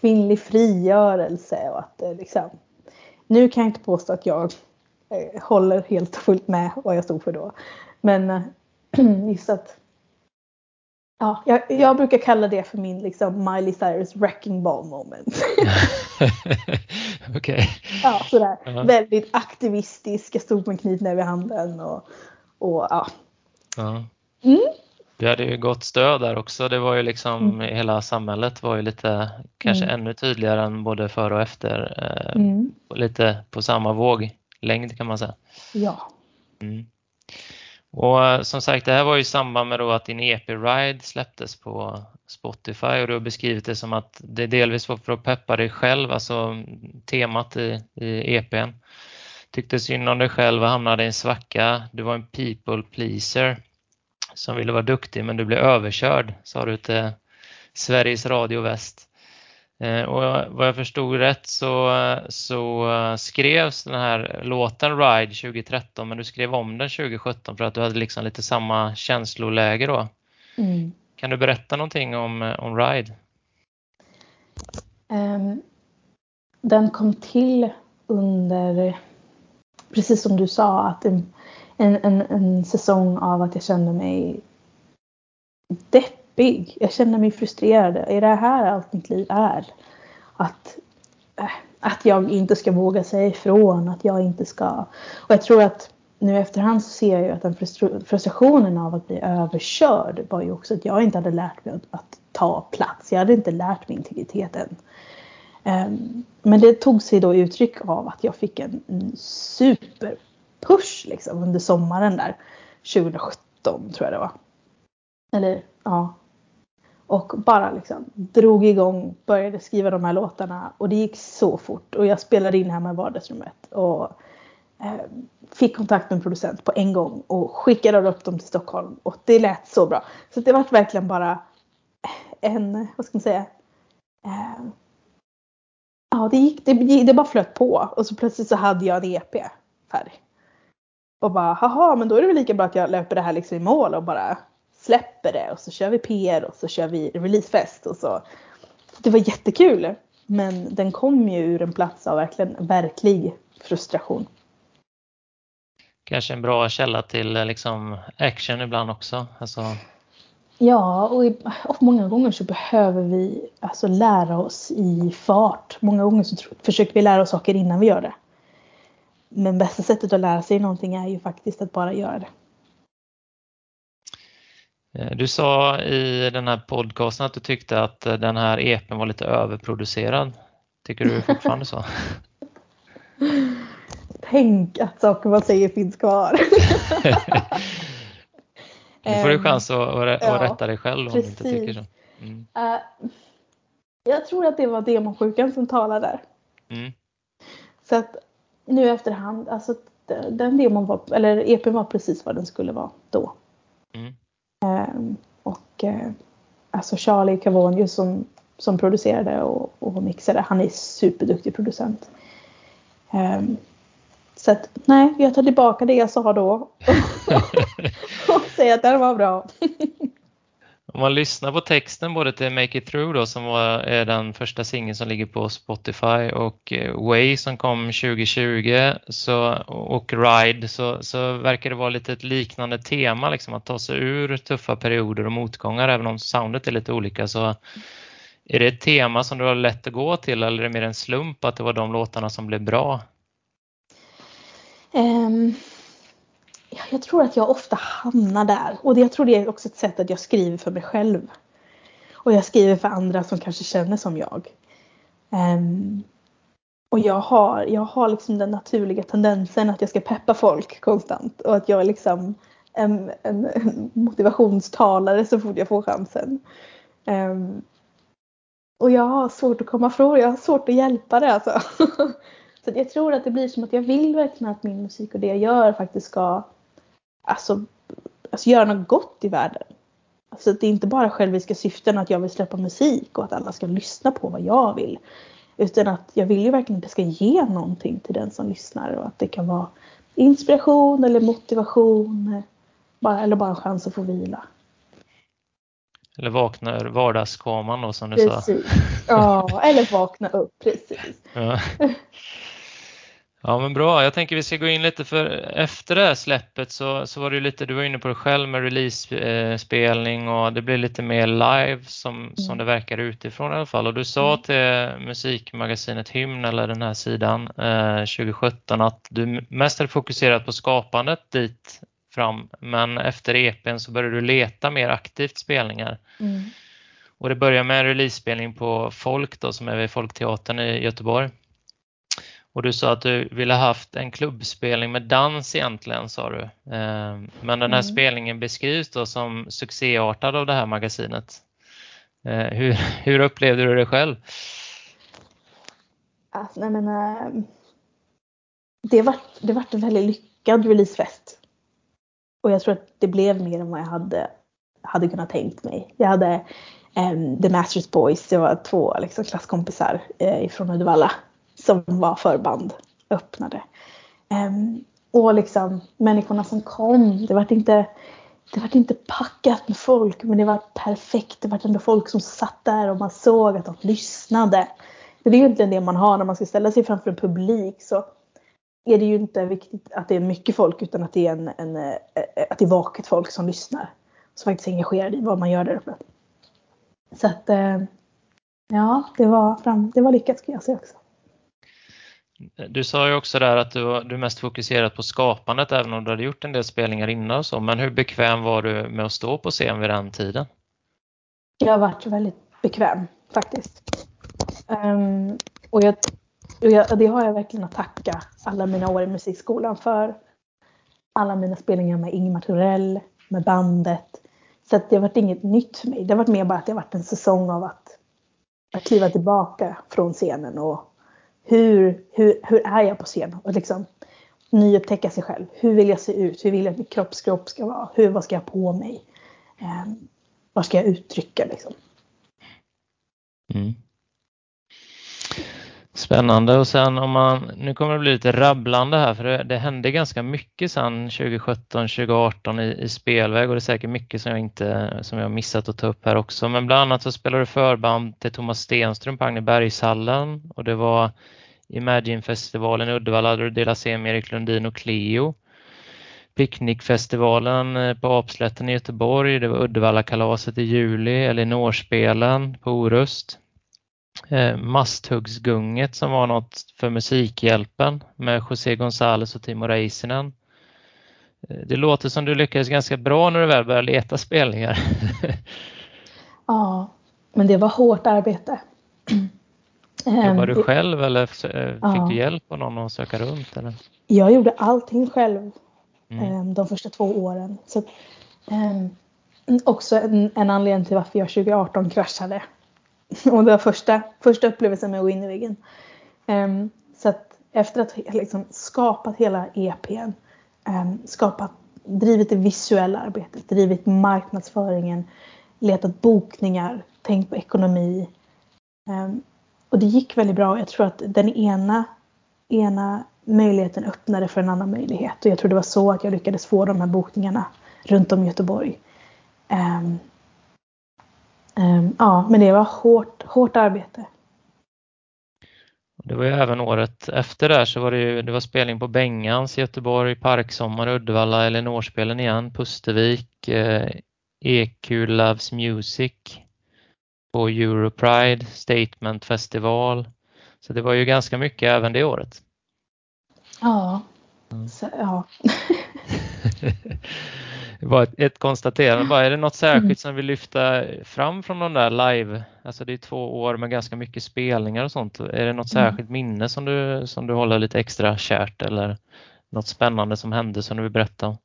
B: kvinnlig frigörelse och att eh, liksom, nu kan jag inte påstå att jag håller helt och fullt med vad jag stod för då. Men eh, just att Ja, jag, jag, brukar kalla det för min liksom, Miley Cyrus wrecking ball moment.
A: Okej. Okay.
B: Ja, sådär. Uh -huh. Väldigt aktivistisk. Jag stod med knytnäve i handen och, och ja.
A: Uh -huh. mm. Du hade ju gott stöd där också. Det var ju liksom mm. hela samhället var ju lite kanske mm. ännu tydligare än både före och efter. Eh, mm. Lite på samma våglängd kan man säga.
B: Ja.
A: Mm. Och som sagt, det här var i samband med att din EP Ride släpptes på Spotify och du har beskrivit det som att det delvis var för att peppa dig själv, alltså temat i, i EPn. Tyckte synd om dig själv och hamnade i en svacka. Du var en people pleaser som ville vara duktig men du blev överkörd, sa du till Sveriges Radio Väst. Eh, och vad jag förstod rätt så, så skrevs den här låten Ride 2013 men du skrev om den 2017 för att du hade liksom lite samma känsloläge då. Mm. Kan du berätta någonting om, om Ride?
B: Um, den kom till under, precis som du sa, att en, en, en säsong av att jag kände mig depp deppig. Jag känner mig frustrerad. Är det här allt mitt liv är? Att, äh, att jag inte ska våga säga ifrån, att jag inte ska... Och jag tror att nu efterhand så ser jag ju att den frustrationen av att bli överkörd var ju också att jag inte hade lärt mig att, att ta plats. Jag hade inte lärt mig integriteten. Um, men det tog sig då uttryck av att jag fick en, en superpush liksom under sommaren där 2017 tror jag det var. Eller ja. Och bara liksom drog igång, började skriva de här låtarna. Och det gick så fort. Och jag spelade in hemma i vardagsrummet. Och eh, fick kontakt med en producent på en gång. Och skickade upp dem till Stockholm. Och det lät så bra. Så det var verkligen bara en, vad ska man säga, eh, ja det gick, det, det bara flöt på. Och så plötsligt så hade jag en EP färdig. Och bara, haha, men då är det väl lika bra att jag löper det här liksom i mål och bara släpper det och så kör vi PR och så kör vi releasefest och så. Det var jättekul. Men den kom ju ur en plats av verkligen verklig frustration.
A: Kanske en bra källa till liksom action ibland också. Alltså...
B: Ja, och, i, och många gånger så behöver vi alltså lära oss i fart. Många gånger så försöker vi lära oss saker innan vi gör det. Men bästa sättet att lära sig någonting är ju faktiskt att bara göra det.
A: Eh, du sa i den här podcasten att du tyckte att eh, den här EPen var lite överproducerad. Tycker du fortfarande så?
B: Tänk att saker man säger finns kvar.
A: Nu får du chans att, att, att rätta dig själv om precis. du inte tycker så. Mm. Uh,
B: jag tror att det var demonsjukan som talade där. Mm. Så att nu efterhand, alltså den demon var, eller EPn var precis vad den skulle vara då. Mm. Um, och uh, alltså Charlie Cavonius som, som producerade och, och mixade, han är superduktig producent. Um, så att nej, jag tar tillbaka det jag sa då. och säger att det var bra.
A: Om man lyssnar på texten både till Make It Through då som var, är den första singeln som ligger på Spotify och eh, Way som kom 2020 så, och Ride så, så verkar det vara lite ett liknande tema liksom att ta sig ur tuffa perioder och motgångar även om soundet är lite olika så är det ett tema som du har lätt att gå till eller är det mer en slump att det var de låtarna som blev bra?
B: Um, jag tror att jag ofta hamnar där. Och jag tror det är också ett sätt att jag skriver för mig själv. Och jag skriver för andra som kanske känner som jag. Um, och jag har, jag har liksom den naturliga tendensen att jag ska peppa folk konstant. Och att jag är liksom en, en, en motivationstalare så fort jag får chansen. Um, och jag har svårt att komma ifrån Jag har svårt att hjälpa det alltså. Så jag tror att det blir som att jag vill verkligen att min musik och det jag gör faktiskt ska alltså, alltså göra något gott i världen. Alltså det är inte bara själviska syften att jag vill släppa musik och att alla ska lyssna på vad jag vill. Utan att jag vill ju verkligen att det ska ge någonting till den som lyssnar och att det kan vara inspiration eller motivation. Bara, eller bara en chans att få vila.
A: Eller vakna ur vardagskaman då som du
B: precis. sa. Ja, eller vakna upp, precis. Ja.
A: Ja men bra, jag tänker vi ska gå in lite för efter det här släppet så, så var det lite, du var inne på det själv med release-spelning och det blir lite mer live som, mm. som det verkar utifrån i alla fall. Och du sa mm. till musikmagasinet Hymn eller den här sidan eh, 2017 att du mest hade fokuserat på skapandet dit fram men efter EPn så började du leta mer aktivt spelningar. Mm. Och det började med en release-spelning på Folk då som är vid Folkteatern i Göteborg. Och du sa att du ville haft en klubbspelning med dans egentligen sa du. Ehm, men den här mm. spelningen beskrivs då som succéartad av det här magasinet. Ehm, hur, hur upplevde du det själv?
B: Alltså, nej men, ehm, det var, det var en väldigt lyckad releasefest. Och jag tror att det blev mer än vad jag hade, hade kunnat tänkt mig. Jag hade um, The Masters Boys, det var två liksom, klasskompisar uh, ifrån Uddevalla som var förband öppnade. Um, och liksom människorna som kom, det var inte det var inte packat med folk men det var perfekt. Det var ändå folk som satt där och man såg att de lyssnade. det är ju egentligen det man har när man ska ställa sig framför en publik. Så är det ju inte viktigt att det är mycket folk utan att det är, en, en eh, att det är vaket folk som lyssnar. Som faktiskt är engagerade i vad man gör där uppe. Så att eh, ja, det var, fram, det var lyckat skulle jag säga också.
A: Du sa ju också där att du, du mest fokuserat på skapandet även om du hade gjort en del spelningar innan och så. Men hur bekväm var du med att stå på scen vid den tiden?
B: Jag har varit väldigt bekväm faktiskt. Um, och, jag, och jag, det har jag verkligen att tacka alla mina år i musikskolan för. Alla mina spelningar med Ingemar Torell, med bandet. Så att det har varit inget nytt för mig. Det har varit mer bara att det har varit en säsong av att, att kliva tillbaka från scenen och hur, hur, hur är jag på scen? Och liksom nyupptäcka sig själv. Hur vill jag se ut? Hur vill jag att min kroppskropp ska vara? Hur, vad ska jag ha på mig? Eh, vad ska jag uttrycka liksom?
A: Mm. Spännande och sen om man, nu kommer det bli lite rabblande här för det, det hände ganska mycket sen 2017, 2018 i, i spelväg och det är säkert mycket som jag inte, som jag missat att ta upp här också. Men bland annat så spelade du förband till Thomas Stenström på Agnebergshallen och det var Imagine-festivalen i Uddevalla där du delade scen med Erik Lundin och Cleo. Picknickfestivalen eh, på Apslätten i Göteborg, det var Uddevalla-kalaset i juli, Elinor-spelen på Orust eh, Masthuggsgunget som var något för Musikhjälpen med José González och Timo Räisänen. Eh, det låter som du lyckades ganska bra när du väl började leta spelningar.
B: ja, men det var hårt arbete.
A: Jobbade du ehm, själv eller eh, fick ja. du hjälp av någon att söka runt? Eller?
B: Jag gjorde allting själv mm. De första två åren. Så, också en, en anledning till varför jag 2018 kraschade. Och det var första, första upplevelsen med Winnevigen. Um, ehm, så att efter att ha liksom skapat hela EPn, um, ehm, skapat, drivit det visuella arbetet, drivit marknadsföringen, letat bokningar, tänkt på ekonomi. Um, och det gick väldigt bra. Jag tror att den ena, ena möjligheten öppnade för en annan möjlighet. Och jag tror det var så att jag lyckades få de här bokningarna runt om i Göteborg. Um, ja, men det var hårt, hårt arbete.
A: Det var ju även året efter där så var det ju det var spelning på Bengans i Göteborg, Parksommar, Uddevalla, Eleanorspelen igen, Pustervik, eh, EQ Loves Music på Europride, Statement Festival. Så det var ju ganska mycket även det året.
B: Ja. Mm. Så, ja.
A: det var ett, ett konstaterande bara. Är det något särskilt mm. som vill lyfta fram från de där live? Alltså det är två år med ganska mycket spelningar och sånt. Är det något mm. särskilt minne som du, som du håller lite extra kärt eller något spännande som hände som du vill berätta om?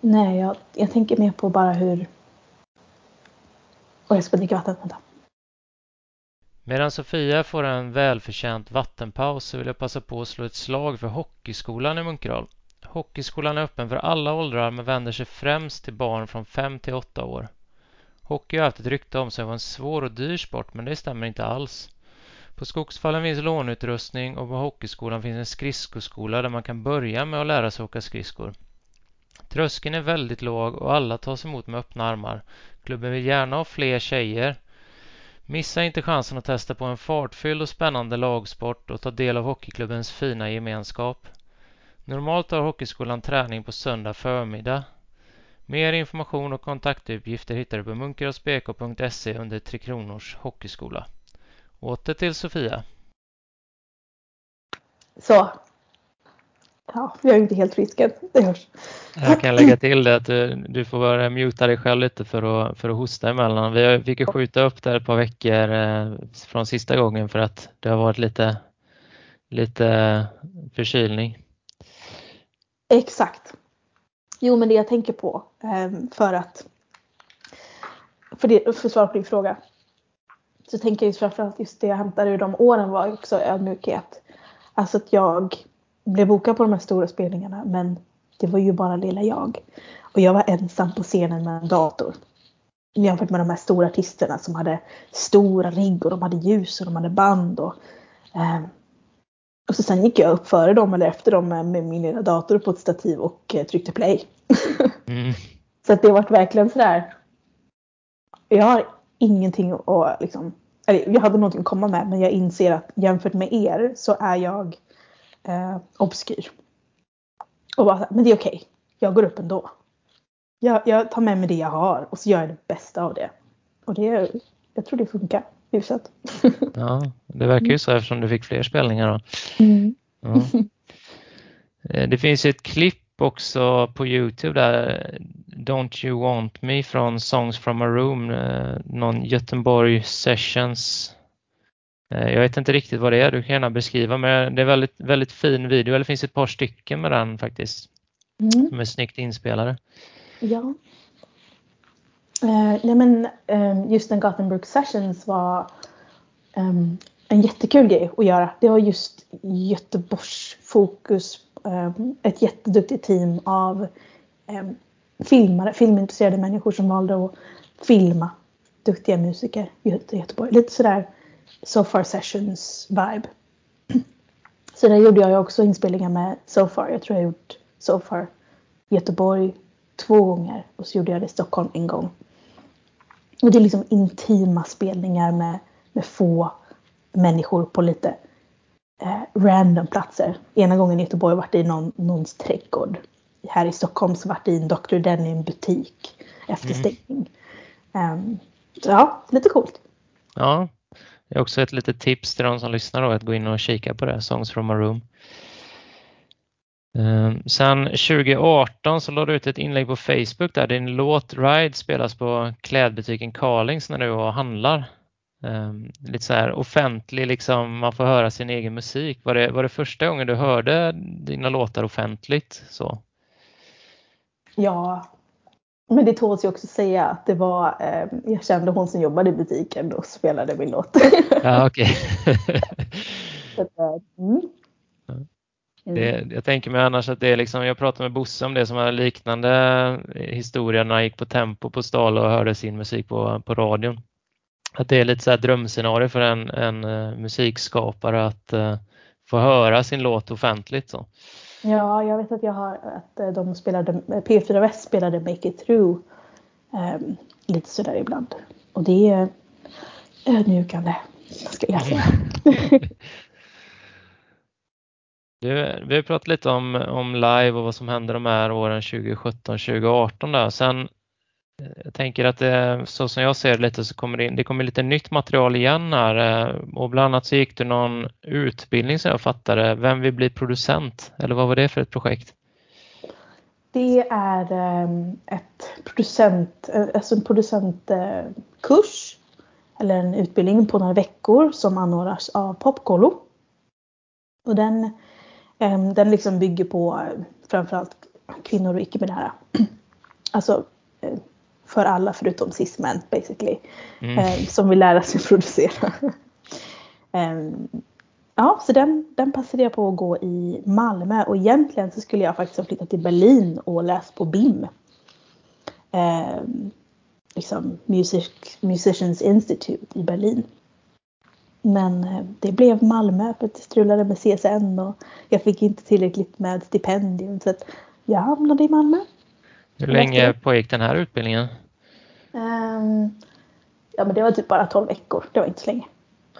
B: Nej, jag, jag tänker mer på bara hur... Och jag ska dricka vatten. Vänta.
A: Medan Sofia får en välförtjänt vattenpaus så vill jag passa på att slå ett slag för Hockeyskolan i Munkedal. Hockeyskolan är öppen för alla åldrar men vänder sig främst till barn från 5 till 8 år. Hockey har haft ett rykte om sig vara en svår och dyr sport men det stämmer inte alls. På Skogsfallen finns lånutrustning och på Hockeyskolan finns en skridskoskola där man kan börja med att lära sig åka skridskor. Tröskeln är väldigt låg och alla tas emot med öppna armar. Klubben vill gärna ha fler tjejer Missa inte chansen att testa på en fartfylld och spännande lagsport och ta del av hockeyklubbens fina gemenskap. Normalt har Hockeyskolan träning på söndag förmiddag. Mer information och kontaktuppgifter hittar du på munkedalsbk.se under Tre Kronors Hockeyskola. Åter till Sofia.
B: Så, Ja, jag är inte helt frisk än. Det hörs.
A: Jag kan lägga till det att du, du får börja muta dig själv lite för att, för att hosta emellan. Vi fick ju skjuta upp det ett par veckor eh, från sista gången för att det har varit lite, lite förkylning.
B: Exakt. Jo, men det jag tänker på ehm, för att för, det, för att på din fråga så tänker jag framförallt just det jag hämtade ur de åren var också ödmjukhet. Alltså att jag blev bokad på de här stora spelningarna men det var ju bara lilla jag. Och jag var ensam på scenen med en dator. Jämfört med de här stora artisterna som hade stora rigg och de hade ljus och de hade band. Och, eh, och så sen gick jag upp före dem eller efter dem med, min lilla dator på ett stativ och eh, tryckte play. mm. Så att det varit verkligen sådär. Jag har ingenting att liksom, eller jag hade någonting att komma med men jag inser att jämfört med er så är jag eh, obskyr. Och bara, men det är okej. Okay. Jag går upp ändå. Jag, jag tar med mig det jag har och så gör jag det bästa av det. Och det, jag tror det funkar. Hyfsat.
A: Ja, det verkar ju så eftersom du fick fler spelningar då.
B: Mm.
A: Ja. Eh, det finns ett klipp också på Youtube där, Don't You Want Me från Songs from a Room, eh, någon Göteborg Sessions. Eh, jag vet inte riktigt vad det är, du kan gärna beskriva, men det är väldigt, väldigt fin video, eller det finns ett par stycken med den faktiskt.
B: Mm.
A: Som är snyggt inspelade.
B: Ja. Eh, nej men eh, just den Gothenburg Sessions var eh, en jättekul grej att göra. Det var just Göteborgs fokus. Ehm, ett jätteduktigt team av ehm, filmare, filmintresserade människor som valde att filma duktiga musiker i Göteborg. Lite sådär So Far Sessions vibe. Så där gjorde jag också inspelningar med So Far. Jag tror jag har gjort So Far Göteborg två gånger och så gjorde jag det i Stockholm en gång. Och det är liksom intima spelningar med, med få människor på lite eh, random platser. Ena gången i Göteborg vart det i någon, någons trädgård. Här i Stockholm så vart det i en Dr. Denim butik efter
A: Mm.
B: stängning. Um, så ja, lite coolt.
A: Ja, det är också ett litet tips till de som lyssnar då att gå in och kika på det, Songs from a Room. Ehm, Sen 2018 så lade du ut ett inlägg på Facebook där din låt Ride spelas på klädbutiken Carlings när du var och handlar. Ehm, Lite så här offentlig, liksom, man får höra sin egen musik. Var det, var det första gången du hörde dina låtar offentligt? Så?
B: Ja, men det tåls ju också säga att det var, eh, jag kände hon som jobbade i butiken och spelade min låt.
A: Ja, okej.
B: Att, eh, mm. Mm.
A: Det, jag tänker mig annars att det är liksom, jag pratade med Bosse om det som var liknande historia när han gick på Tempo på Stal och hörde sin musik på, på radion. Att det är lite så här drömscenario för en, en eh, musikskapare att eh, få höra sin låt offentligt. Så.
B: Ja, jag vet att jag har att eh, de spelade, P4 Väst spelade Make It Through ehm, lite sådär ibland. Och det är ödmjukande, skulle jag säga.
A: Du, vi har pratat lite om, om live och vad som händer de här åren 2017-2018 där. Sen eh, jag tänker att det, så som jag ser det lite så kommer det, in, det kommer lite nytt material igen här eh, och bland annat så gick du någon utbildning som jag fattade. Vem vill bli producent? Eller vad var det för ett projekt?
B: Det är ehm, ett producent, eh, alltså en producentkurs eller en utbildning på några veckor som anordnas av Popkollo. Och den, den liksom bygger på eh, framförallt kvinnor och icke-binära. Alltså eh, för alla förutom cis-män basically.
A: Mm.
B: eh, som vill lära sig producera. Ehm, ja, så den, den passade jag på att gå i Malmö och egentligen så skulle jag faktiskt ha flyttat till Berlin och läst på BIM. Ehm, liksom Music, Musicians Institute i Berlin. Men eh, det blev Malmö för att det strulade med CSN och jag fick inte tillräckligt med stipendium så att jag hamnade i Malmö.
A: Hur länge pågick den här utbildningen?
B: Ehm, ja men det var typ bara 12 veckor, det var inte så länge.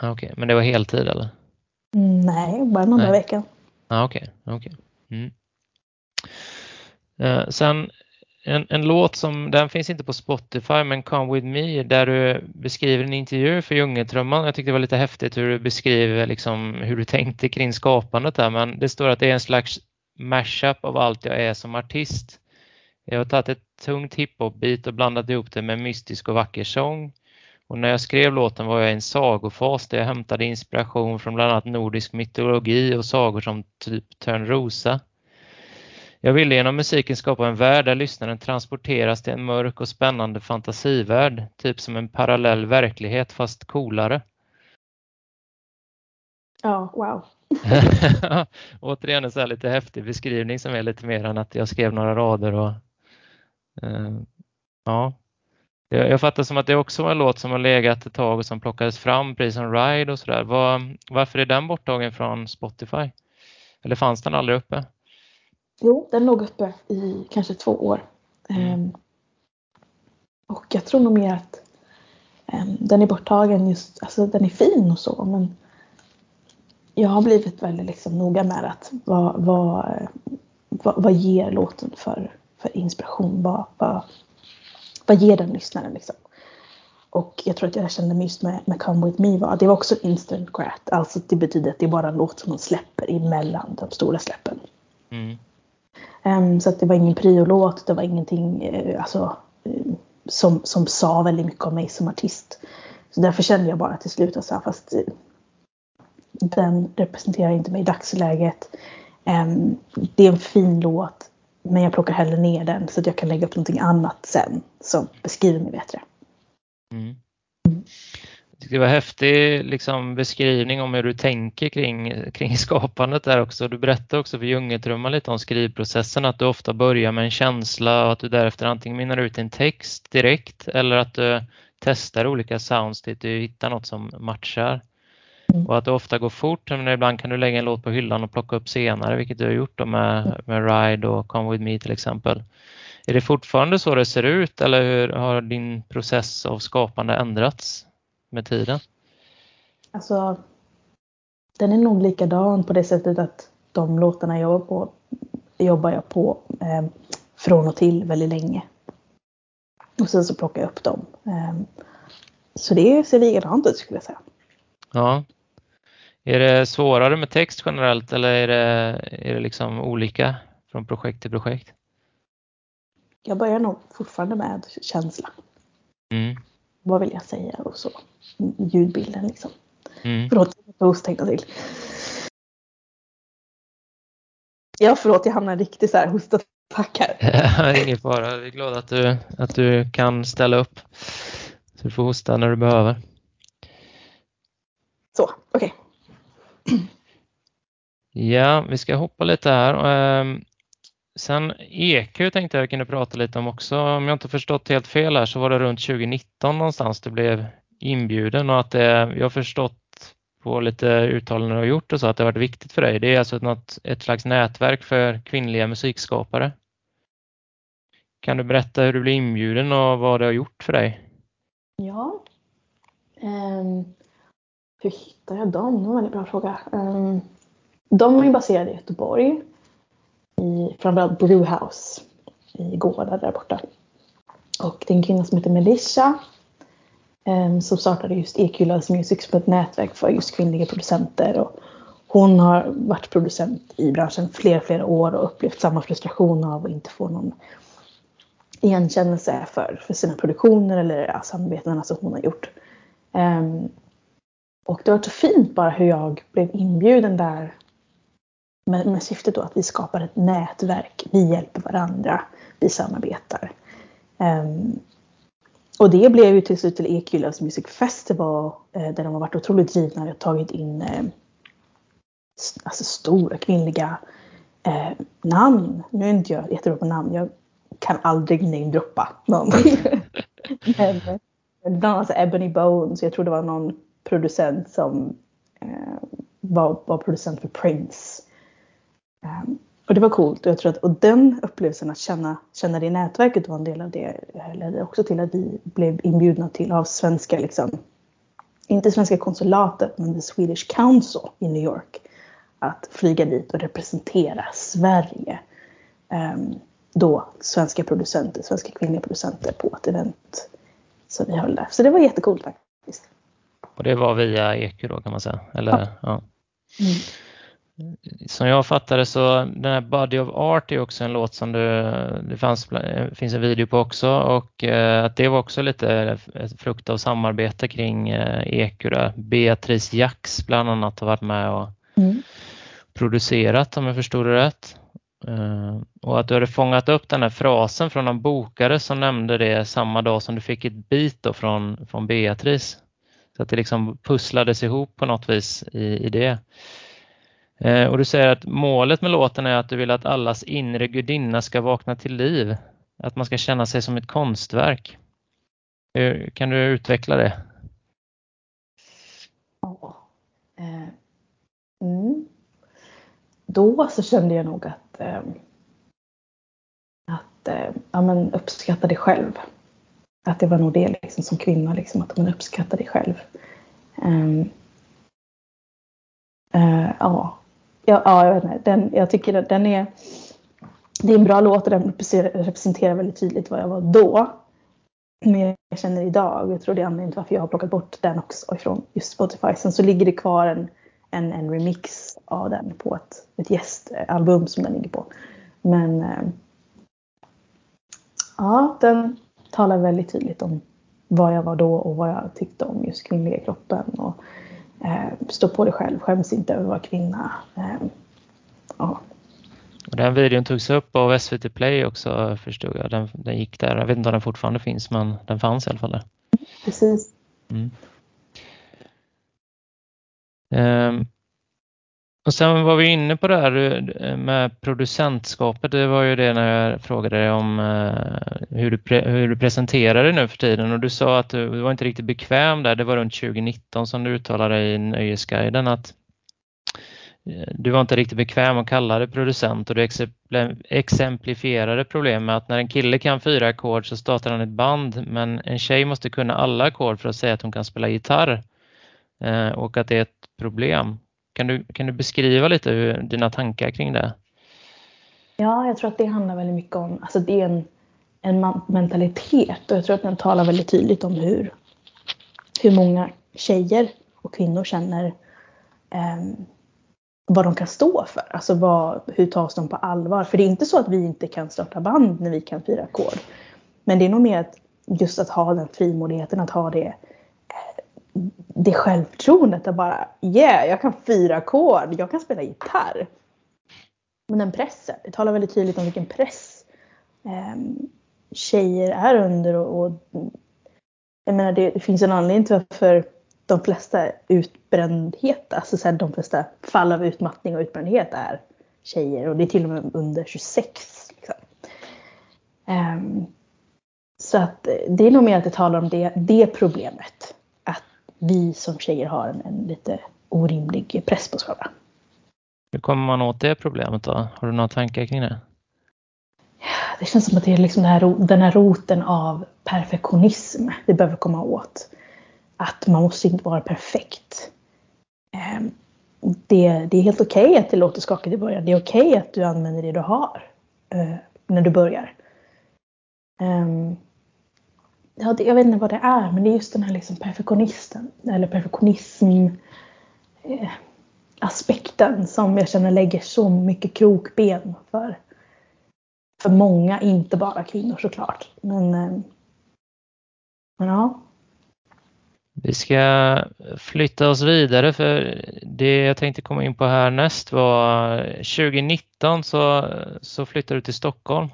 A: Ah, Okej, men det var heltid eller?
B: Mm, nej, bara någon dag i veckan.
A: Ah, Okej, okej. Mm. Eh, sen en, en låt som, den finns inte på Spotify, men Come With Me, där du beskriver en intervju för Djungeltrumman. Jag tyckte det var lite häftigt hur du beskriver liksom hur du tänkte kring skapandet där, men det står att det är en slags mashup av allt jag är som artist. Jag har tagit ett tungt hiphop-beat och blandat ihop det med mystisk och vacker sång. Och när jag skrev låten var jag i en sagofas där jag hämtade inspiration från bland annat nordisk mytologi och sagor som typ Törnrosa. Jag ville genom musiken skapa en värld där lyssnaren transporteras till en mörk och spännande fantasivärld, typ som en parallell verklighet fast coolare.
B: Ja, wow.
A: Återigen en så här lite häftig beskrivning som är lite mer än att jag skrev några rader och eh, ja. Jag, jag fattar som att det också var en låt som har legat ett tag och som plockades fram precis som Ride och sådär. Var, varför är den borttagen från Spotify? Eller fanns den aldrig uppe?
B: Jo, den låg uppe i kanske två år.
A: Mm.
B: Ehm, och jag tror nog mer att ehm, den är borttagen just, alltså den är fin och så men jag har blivit väldigt liksom noga med att vad, vad, vad, vad ger låten för, för inspiration? Vad, vad, vad ger den lyssnaren liksom? och jag tror att jag kände mig just med, med Come With Me var, det var också instant grat. Alltså det betyder att det är bara en låt som man släpper emellan de stora släppen. Mm. Um, så att det var ingen priolåt, det var ingenting uh, alltså, uh, som, som sa väldigt mycket om mig som artist. Så därför kände jag bara till slut att fast uh, den representerar inte mig i dagsläget. Um, det är en fin låt men jag plockar hellre ner den så att jag kan lägga upp någonting annat sen som beskriver mig bättre. Mm.
A: Det var häftig liksom, beskrivning om hur du tänker kring, kring skapandet där också. Du berättade också för Djungeltrumma lite om skrivprocessen, att du ofta börjar med en känsla och att du därefter antingen minnar ut en text direkt eller att du testar olika sounds tills du hittar något som matchar. Mm. Och att det ofta går fort, men ibland kan du lägga en låt på hyllan och plocka upp senare, vilket du har gjort med, med Ride och Come With Me till exempel. Är det fortfarande så det ser ut eller hur har din process av skapande ändrats med tiden?
B: Alltså, den är nog likadan på det sättet att de låtarna jag jobbar på, jobbar jag på eh, från och till väldigt länge. Och sen så plockar jag upp dem. Eh, så det ser likadant ut skulle jag säga.
A: Ja. Är det svårare med text generellt eller är det, är det liksom olika från projekt till projekt?
B: Jag börjar nog fortfarande med känsla. Mm. Vad vill jag säga och så. Ljudbilden liksom. Mm. Förlåt, jag host tänkte till. Ja, förlåt, jag hamnade riktigt så här hostattack
A: här. Ingen fara, vi är glada att du, att du kan ställa upp. Så du får hosta när du behöver.
B: Så, okej. Okay.
A: Ja, vi ska hoppa lite här. Ehm, sen EQ tänkte jag kunde prata lite om också. Om jag inte förstått helt fel här så var det runt 2019 någonstans du blev inbjuden och att det, jag har förstått på lite uttalanden du har gjort och så att det har varit viktigt för dig. Det är alltså något, ett slags nätverk för kvinnliga musikskapare. Kan du berätta hur du blev inbjuden och vad det har gjort för dig?
B: Ja. Um, hur hittade jag dem? Det var en väldigt bra fråga. Um, de är baserade i Göteborg. I framförallt Brewhouse i Gårda där borta. Och det är en kvinna som heter Melissa Ehm, som startade just EQ Loves Music som ett nätverk för just kvinnliga producenter. Och hon har varit producent i branschen flera, flera år och upplevt samma frustration av att inte få någon igenkännelse för, för sina produktioner eller ja, samarbetena som hon har gjort. Um, och det var så fint bara hur jag blev inbjuden där med, med syftet då att vi skapar ett nätverk. Vi hjälper varandra. Vi samarbetar. Um, och det blev ju till slut till Loves Music Festival eh, där de har varit otroligt drivna och tagit in eh, alltså stora kvinnliga eh, namn. Nu är inte jag jättebra på namn. Jag kan aldrig namedroppa någon. Men bland annat Ebony Bones. Jag tror det var någon producent som eh, var, var producent för Prince. Um, och det var coolt och jag tror att och den upplevelsen att känna, känna det nätverket var en del av det ledde också till att vi blev inbjudna till av svenska liksom, inte svenska konsulatet men the Swedish Council i New York att flyga dit och representera Sverige. Um, då svenska producenter, svenska kvinnliga producenter på ett event som vi höll där. Så det var jättekult faktiskt.
A: Och det var via EQ då kan man säga? Eller, ja. ja. Mm. Som jag fattade så den här Body of Art är också en låt som det, det fanns, finns en video på också och eh, att det var också lite frukt av samarbete kring eh, där. Beatrice Jax bland annat har varit med och mm. producerat om jag förstod det rätt. Eh, och att du hade fångat upp den här frasen från en bokare som nämnde det samma dag som du fick ett bit från, från Beatrice. Så att det liksom pusslades ihop på något vis i, i det. Eh, och du säger att målet med låten är att du vill att allas inre gudinna ska vakna till liv. Att man ska känna sig som ett konstverk. Hur, kan du utveckla det?
B: Eh, mm. Då så kände jag nog att, eh, att eh, ja, men uppskatta dig själv. Att det var nog det liksom, som kvinna, liksom, att man uppskattar dig själv. Ehm, eh, ja ja, ja, jag vet inte. Den, jag tycker att den är, det är en bra låt och den representerar väldigt tydligt vad jag var då. Men jag känner idag, jag tror det är anledningen till varför jag har plockat bort den också ifrån just Spotify. Sen så ligger det kvar en, en, en remix av den på ett, ett gästalbum som den ligger på. Men eh, ja, den talar väldigt tydligt om vad jag var då och vad jag tyckte om just kvinnliga kroppen. Och, stå på dig själv, skäms inte över att vara kvinna. Eh,
A: ja. Och den videon togs upp av SVT Play också förstod jag. Den, den gick där. Jag vet inte om den fortfarande finns men den fanns i alla fall där.
B: Precis. Mm.
A: Um, och sen var vi inne på det här eh, med producentskapet. Det var ju det när jag frågade dig om eh, hur, du hur du presenterar dig nu för tiden och du sa att du, du var inte riktigt bekväm där. Det var runt 2019 som du uttalade i Nöjesguiden att eh, du var inte riktigt bekväm att kalla det producent och du exemplifierade problemet med att när en kille kan fyra ackord så startar han ett band men en tjej måste kunna alla ackord för att säga att hon kan spela gitarr och att det är ett problem. Kan du, kan du beskriva lite hur, dina tankar kring det?
B: Ja, jag tror att det handlar väldigt mycket om, alltså det är en, en mentalitet och jag tror att den talar väldigt tydligt om hur, hur många tjejer och kvinnor känner eh, vad de kan stå för. Alltså vad, hur tas de på allvar? För det är inte så att vi inte kan starta band när vi kan fira ackord. Men det är nog mer att just att ha den frimodigheten, att ha det, det självförtroendet att bara yeah, jag kan fyra ackord, jag kan spela gitarr. Men den pressen, det talar väldigt tydligt om vilken press eh, tjejer är under och, och jag menar det, det finns en anledning till varför de flesta utbrändhet, alltså så här, de flesta fall av utmattning och utbrändhet är tjejer och det är till och med under 26. Liksom. Um, så att det är nog mer att det talar om det, det problemet. Vi som tjejer har en, en lite orimlig press på oss själva.
A: Hur kommer man åt det problemet då? Har du några tankar kring det?
B: Det känns som att det är liksom den här, den här roten av perfektionism vi behöver komma åt att man måste inte vara perfekt. Ehm, det, det är helt okej okay att det låter skakigt i början. Det är okej okay att du använder det du har eh, när du börjar. Ja, det, jag vet inte vad det är, men det är just den här liksom perfektionisten eller perfektionism eh, aspekten som jag känner lägger så mycket krokben för, för många, inte bara kvinnor såklart. Men, eh, men ja,
A: vi ska flytta oss vidare för det jag tänkte komma in på härnäst var eh, 2019 så, så flyttade du till Stockholm.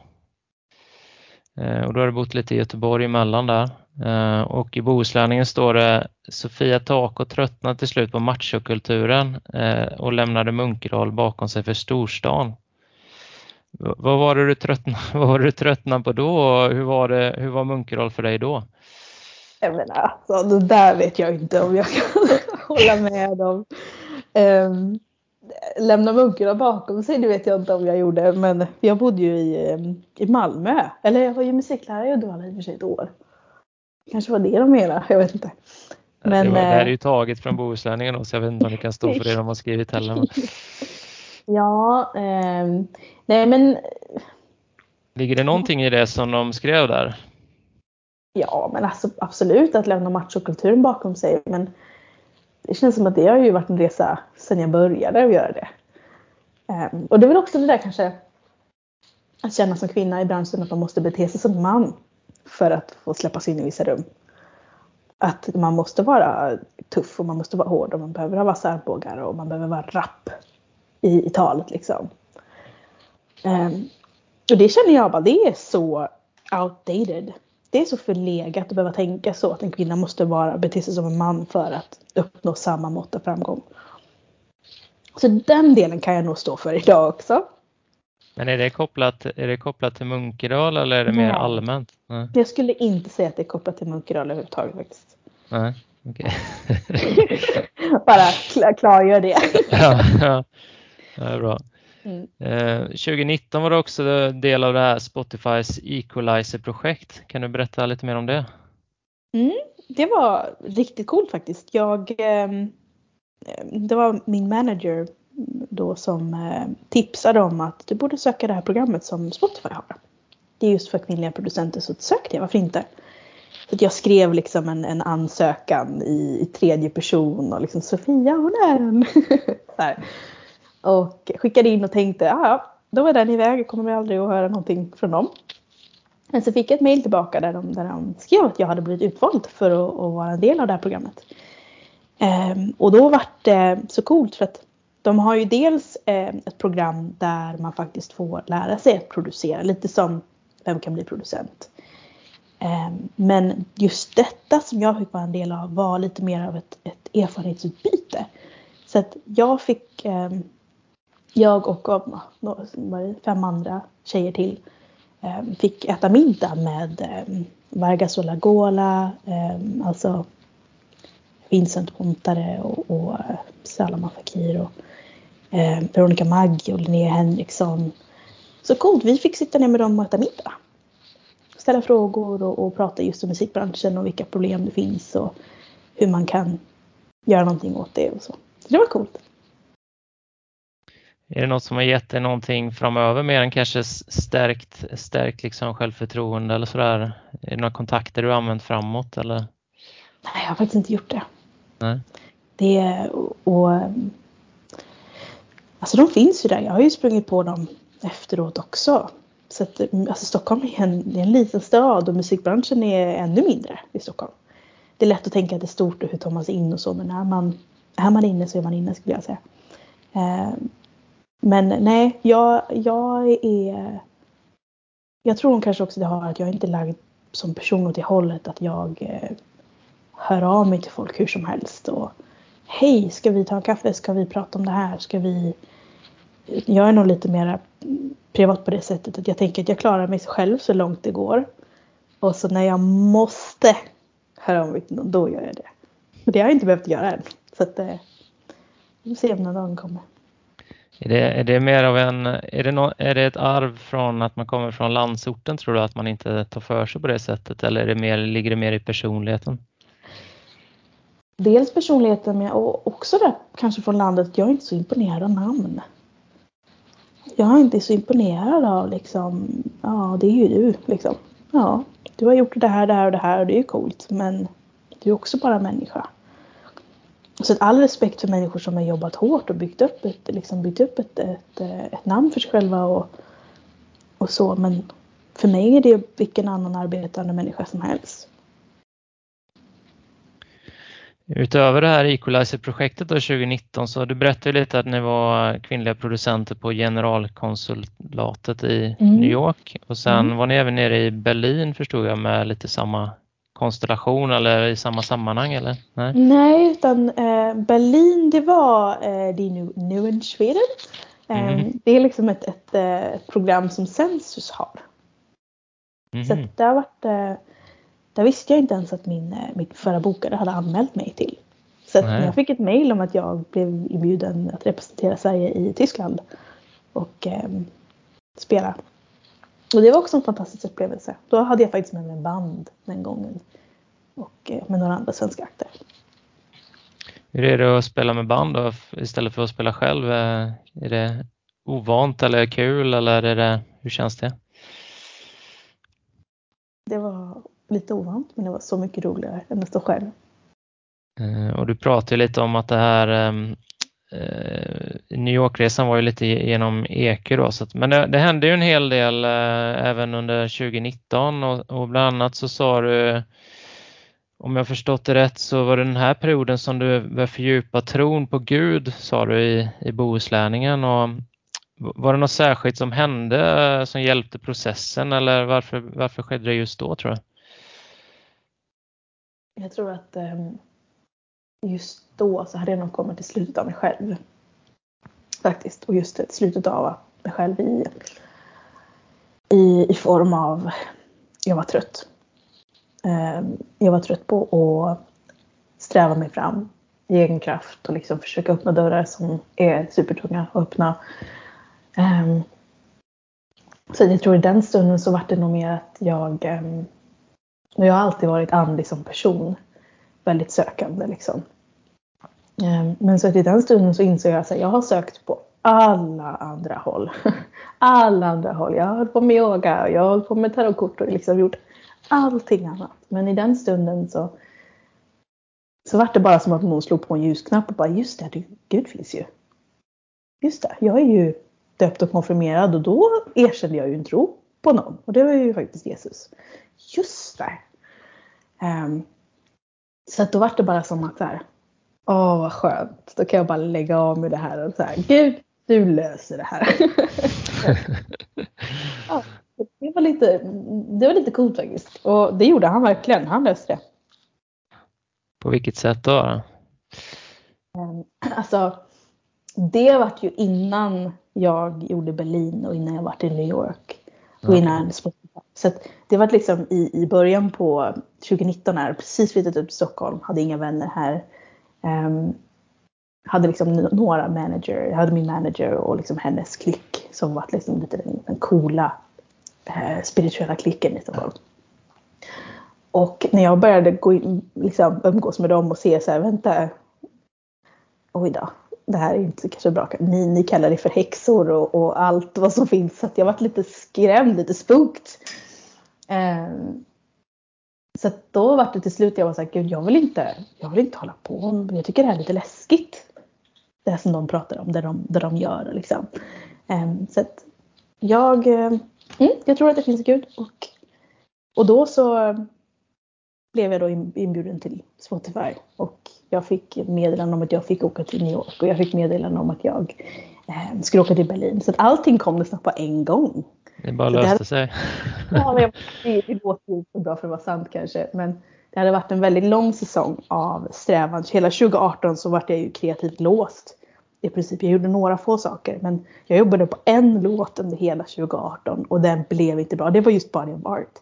A: Eh, och då har du bott lite i Göteborg emellan där. Eh, och i Bohuslänningen står det Sofia Tako tröttnade till slut på machokulturen eh, och lämnade Munkedal bakom sig för storstan. Vad var det du tröttnade, vad var det du tröttnade på då och hur var, det, hur var Munkedal för dig då?
B: Jag menar, alltså, det där vet jag inte om jag kan hålla med om. Um, lämna munkarna bakom sig, det vet jag inte om jag gjorde. Men jag bodde ju i, ehm, i Malmö. Eller jag var ju musiklärare i Uddevalla i och för sig ett år. Kanske var det de menade, jag vet inte.
A: Men, det, var, det här är ju eh, taget från Bohuslänningen så jag vet inte om det kan stå för det de har skrivit heller.
B: ja, um, nej men.
A: Ligger det någonting i det som de skrev där?
B: Ja, men alltså, absolut att lämna machokulturen bakom sig. Men det känns som att det har ju varit en resa sedan jag började att göra det. Um, och det är väl också det där kanske att känna som kvinna i branschen att man måste bete sig som man för att få släppas in i vissa rum. Att man måste vara tuff och man måste vara hård och man behöver ha vassa armbågar och man behöver vara rapp i, i talet liksom. Um, och det känner jag bara, det är så outdated det är så förlegat att behöva tänka så att en kvinna måste vara, bete sig som en man för att uppnå samma mått av framgång. Så den delen kan jag nog stå för idag också.
A: Men är det kopplat, är det kopplat till Munkedal eller är det Nej. mer allmänt?
B: Nej. Jag skulle inte säga att det är kopplat till Munkedal överhuvudtaget faktiskt.
A: Nej, okej.
B: Okay. Bara klargör det.
A: ja, ja. Det är bra. Mm. Eh, 2019 var det också del av det här Spotifys Equalizer-projekt. Kan du berätta lite mer om det?
B: Mm, det var riktigt coolt faktiskt. Jag, ehm, det var min manager då som eh, tipsade om att du borde söka det här programmet som Spotify har. Det är just för kvinnliga producenter så sökte jag, varför inte? Så att jag skrev liksom en, en ansökan i, i, tredje person och liksom Sofia hon är en. och skickade in och tänkte ja, då var den iväg. Jag kommer aldrig att höra någonting från dem. Men så fick jag ett mail tillbaka där de, där de skrev att jag hade blivit utvald för att, att vara en del av det här programmet. Ehm, och då var det så coolt för att de har ju dels eh, ett program där man faktiskt får lära sig att producera, lite som Vem kan bli producent? Ehm, men just detta som jag fick vara en del av var lite mer av ett, ett erfarenhetsutbyte. Så att jag fick, ehm, jag och fem andra tjejer till ehm, fick äta middag med ehm, Vargas och Lagola, ehm, alltså Vincent Pontare och, och eh, Salama Fakir och eh, Veronica Maggi och Linnea Henriksson. Så coolt, vi fick sitta ner med dem och äta middag. Ställa frågor och, och prata just om musikbranschen och vilka problem det finns och hur man kan göra någonting åt det och så. Så det var coolt.
A: Är det något som har gett dig någonting framöver mer än kanske stärkt, stärkt liksom självförtroende eller sådär? Är det några kontakter du har använt framåt eller?
B: Nej, jag har faktiskt inte gjort det.
A: Nej.
B: Det och, och Alltså de finns ju där. Jag har ju sprungit på dem efteråt också. Så att, alltså Stockholm är en, är en liten stad och musikbranschen är ännu mindre i Stockholm. Det är lätt att tänka att det är stort och hur tar man sig in och så men är man, är man inne så är man inne skulle jag säga. Men nej, jag, jag är... Jag tror kanske också det har att jag inte är lagd som person åt det hållet att jag eh, hör av mig till folk hur som helst. Och, Hej, ska vi ta en kaffe? Ska vi prata om det här? Ska vi... Jag är nog lite mer privat på det sättet att jag tänker att jag klarar mig själv så långt det går. Och så när jag måste höra av mig till någon, då gör jag det. Men det har jag inte behövt göra än. Så att, eh, vi får se om den dagen kommer.
A: Är det, är det mer av en, är det, no, är det ett arv från att man kommer från landsorten tror du att man inte tar för sig på det sättet eller är det mer, ligger det mer i personligheten?
B: dels personligheten men också det kanske från landet. Jag är inte så imponerad av namn. Jag är inte så imponerad av liksom, ja det är ju du liksom. Ja, du har gjort det här, det här och det här och det är ju coolt men du är också bara människa. Så att all respekt för människor som har jobbat hårt och byggt upp ett, liksom byggt upp ett, ett, ett namn för sig själva och, och så men för mig är det vilken annan arbetande människa som helst.
A: Utöver det här Equalizer-projektet 2019 så du berättade lite att ni var kvinnliga producenter på generalkonsulatet i mm. New York och sen mm. var ni även nere i Berlin förstod jag med lite samma konstellation eller i samma sammanhang eller?
B: Nej, Nej utan eh, Berlin det var eh, det är nu, nu Sweden. Eh, mm. Det är liksom ett, ett, ett, eh, program som Census har. Så mm. det har varit eh, där visste jag inte ens att min, mitt förra bokare hade anmält mig till. Så när jag fick ett mail om att jag blev inbjuden att representera Sverige i Tyskland och spela. Och det var också en fantastisk upplevelse. Då hade jag faktiskt med mig en band den gången. Och eh, med några andra svenska akter.
A: Hur är det att spela med band då, istället för att spela själv? Eh, är det ovant eller kul eller är det, hur känns det?
B: Det var lite ovant men det var så mycket roligare än att stå själv.
A: Eh, och du pratade lite om att det här ehm, eh, Eh, New York-resan var ju lite genom EQ då, så att, men det, det, hände ju en hel del eh, även under 2019 och, och bland annat så sa du om jag förstått det rätt så var det den här perioden som du började fördjupa tron på Gud, sa du i, i Bohuslänningen. Och var det något särskilt som hände eh, som hjälpte processen eller varför, varför skedde det just då tror du?
B: Jag tror att ehm, just då så hade jag nog kommit till slutet av mig själv. Faktiskt. Och just till slutet av mig själv i, i, i form av jag var trött. Ehm, jag var trött på att sträva mig fram i egen kraft och liksom försöka öppna dörrar som är supertunga att öppna. Ehm, så jag tror i den stunden så var det nog mer att jag ehm, jag har alltid varit andlig som person. Väldigt sökande liksom. Ehm, men så att i den stunden så insåg jag att jag har sökt på alla andra håll. Alla andra håll. Jag har hållit på med yoga, jag har hållit på med tarotkort och liksom gjort allting annat. Men i den stunden så, så var det bara som att någon slog på en ljusknapp och bara just det, Gud finns ju. Just det, jag är ju döpt och konfirmerad och då erkände jag ju en tro på någon och det var ju faktiskt Jesus. Just det. Um, så att då var det bara som att så här, åh vad skönt, då kan jag bara lägga av med det här och så här, Gud du löser det här. ja, det, var lite, det var lite coolt faktiskt. Och det gjorde han verkligen. Han löste det.
A: På vilket sätt då?
B: Ehm, alltså, det vart ju innan jag gjorde Berlin och innan jag varit i New York. Och innan Spotify. Så det var liksom i, i början på 2019 när precis flyttat upp till Stockholm, hade inga vänner här. Um, hade liksom några manager, jag hade min manager och liksom hennes klick som var liksom lite den, den coola eh, spirituella klicken i Stockholm. Och när jag började gå in, liksom, umgås med dem och se så här, vänta, oj då, det här är inte kanske bra. Ni, ni kallar det för häxor och, och allt vad som finns. Så att jag varit lite skrämd, lite spooked. Um, så då var det till slut jag var såhär, gud jag vill inte, jag vill inte hålla på. Jag tycker det här är lite läskigt det som de pratar om, det de, det de gör. Liksom. Um, så att jag, um, jag tror att det finns Gud och, och då så blev jag då inbjuden till Spotify och jag fick meddelande om att jag fick åka till New York och jag fick meddelande om att jag eh, skulle åka till Berlin. Så att allting kom nästan på en gång.
A: Det bara löste det sig.
B: Ja, det, det låter ju så bra för att vara sant kanske. Men det hade varit en väldigt lång säsong av strävan. Hela 2018 så var jag ju kreativt låst i princip. Jag gjorde några få saker men jag jobbade på en låt under hela 2018 och den blev inte bra. Det var just Body of Art.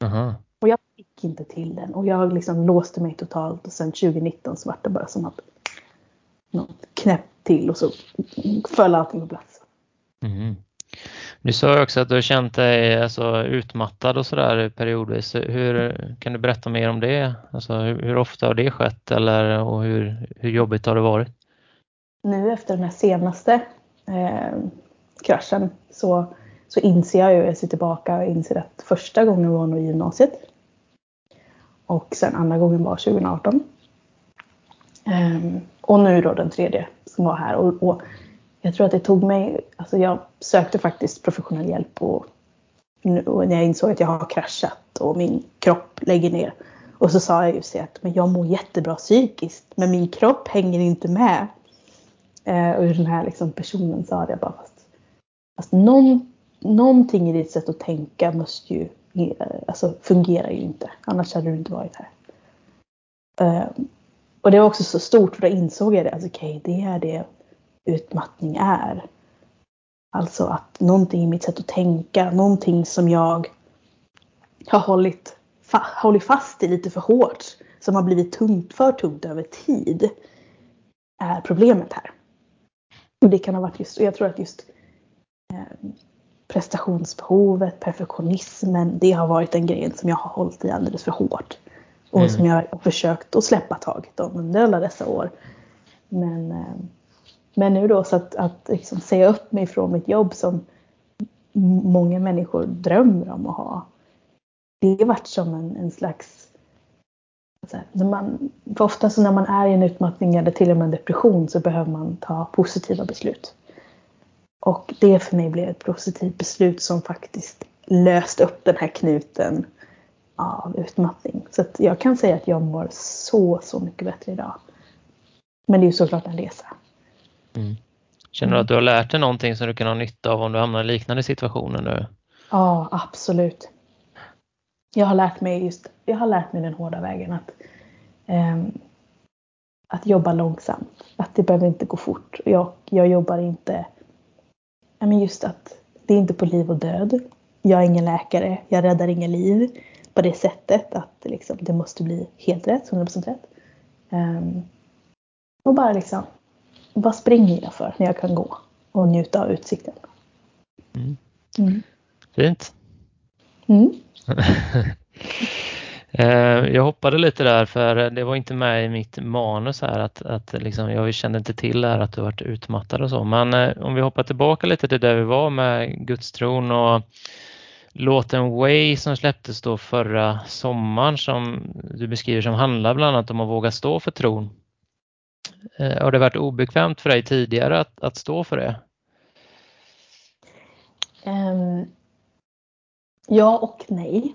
A: Uh-huh.
B: Och jag fick inte till den och jag liksom låste mig totalt och sen 2019 så var det bara som att någon knäpp till och så föll allting på plats.
A: Mm. Du sa också att du har känt dig alltså, utmattad och sådär periodvis. Hur, kan du berätta mer om det? Alltså, hur, hur ofta har det skett eller, och hur, hur jobbigt har det varit?
B: nu efter den här senaste eh, kraschen så, så inser jag ju, jag ser tillbaka och inser att första gången var nog i gymnasiet. Och sen andra gången var 2018. Um, ehm, och nu då den tredje som var här. Och, och, jag tror att det tog mig, alltså jag sökte faktiskt professionell hjälp och, och när jag insåg att jag har kraschat och min kropp lägger ner. Och så sa jag ju att men jag mår jättebra psykiskt men min kropp hänger inte med. Eh, och hur den här liksom personen sa det bara fast, fast någon, någonting i ditt sätt att tänka måste ju, Eh, alltså fungerar ju inte. Annars hade du inte varit här. Eh, och det var också så stort för då insåg jag det. Alltså okej, okay, det är det utmattning är. Alltså att någonting i mitt sätt att tänka, någonting som jag har hållit, fa hållit fast i lite för hårt, som har blivit tungt, för tungt över tid, är problemet här. Och det kan ha varit just, och jag tror att just eh, prestationsbehovet, perfektionismen, det har varit en grej som jag har hållit i alldeles för hårt. Och mm. som jag har försökt att släppa taget om under alla dessa år. Men, eh, men nu då så att, att liksom säga upp mig från mitt jobb som många människor drömmer om att ha. Det har varit som en, en slags här, när man, för ofta så när man är i en utmattning eller till och med en depression så behöver man ta positiva beslut. Och det för mig blev ett positivt beslut som faktiskt löste upp den här knuten av utmattning. Så att jag kan säga att jag mår så, så mycket bättre idag. Men det är ju såklart en resa.
A: Mm. Känner du att du har lärt dig någonting som du kan ha nytta av om du hamnar i liknande situationer nu?
B: Ja, absolut. Jag har lärt mig just jag har lärt mig den hårda vägen att, eh, att jobba långsamt. Att det behöver inte gå fort. Jag, jag jobbar inte, men just att det är inte på liv och död. Jag är ingen läkare, jag räddar inga liv på det sättet att liksom, det måste bli helt rätt, 100% rätt. Um, och bara liksom, vad springer jag för när jag kan gå och njuta av utsikten?
A: Mm. Mm. Fint.
B: Mm.
A: Eh, jag hoppade lite där för det var inte med i mitt manus här att, att liksom, jag kände inte till här att du varit utmattad och så. Men eh, om vi hoppar tillbaka lite till där vi var med gudstron och låten Way som släpptes då förra sommaren som du beskriver som handlar bland annat om att våga stå för tron. Eh, har det varit obekvämt för dig tidigare att, att stå för det?
B: Um, ja och nej.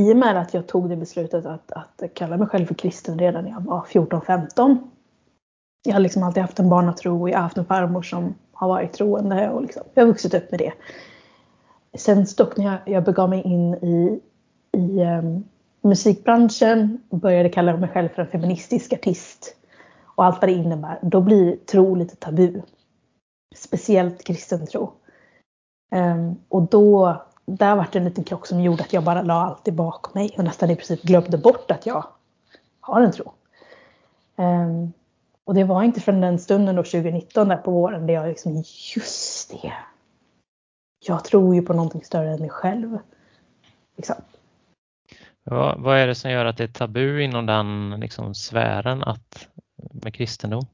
B: I och med att jag tog det beslutet att, att kalla mig själv för kristen redan när jag var 14-15. Jag har liksom alltid haft en barnatro och jag har haft en farmor som har varit troende och liksom, jag har vuxit upp med det. Sen dock när jag, jag begav mig in i, i um, musikbranschen och började kalla mig själv för en feministisk artist och allt vad det innebär, då blir tro lite tabu. Speciellt kristen tro. Um, och då, där var det en liten krock som gjorde att jag bara la allt bakom mig och nästan i princip glömde bort att jag har en tro. Um, och det var inte från den stunden då 2019 där på våren där jag liksom, just det. Jag tror ju på någonting större än mig själv. Liksom.
A: Ja, vad är det som gör att det är tabu inom den liksom, sfären att, med kristendom?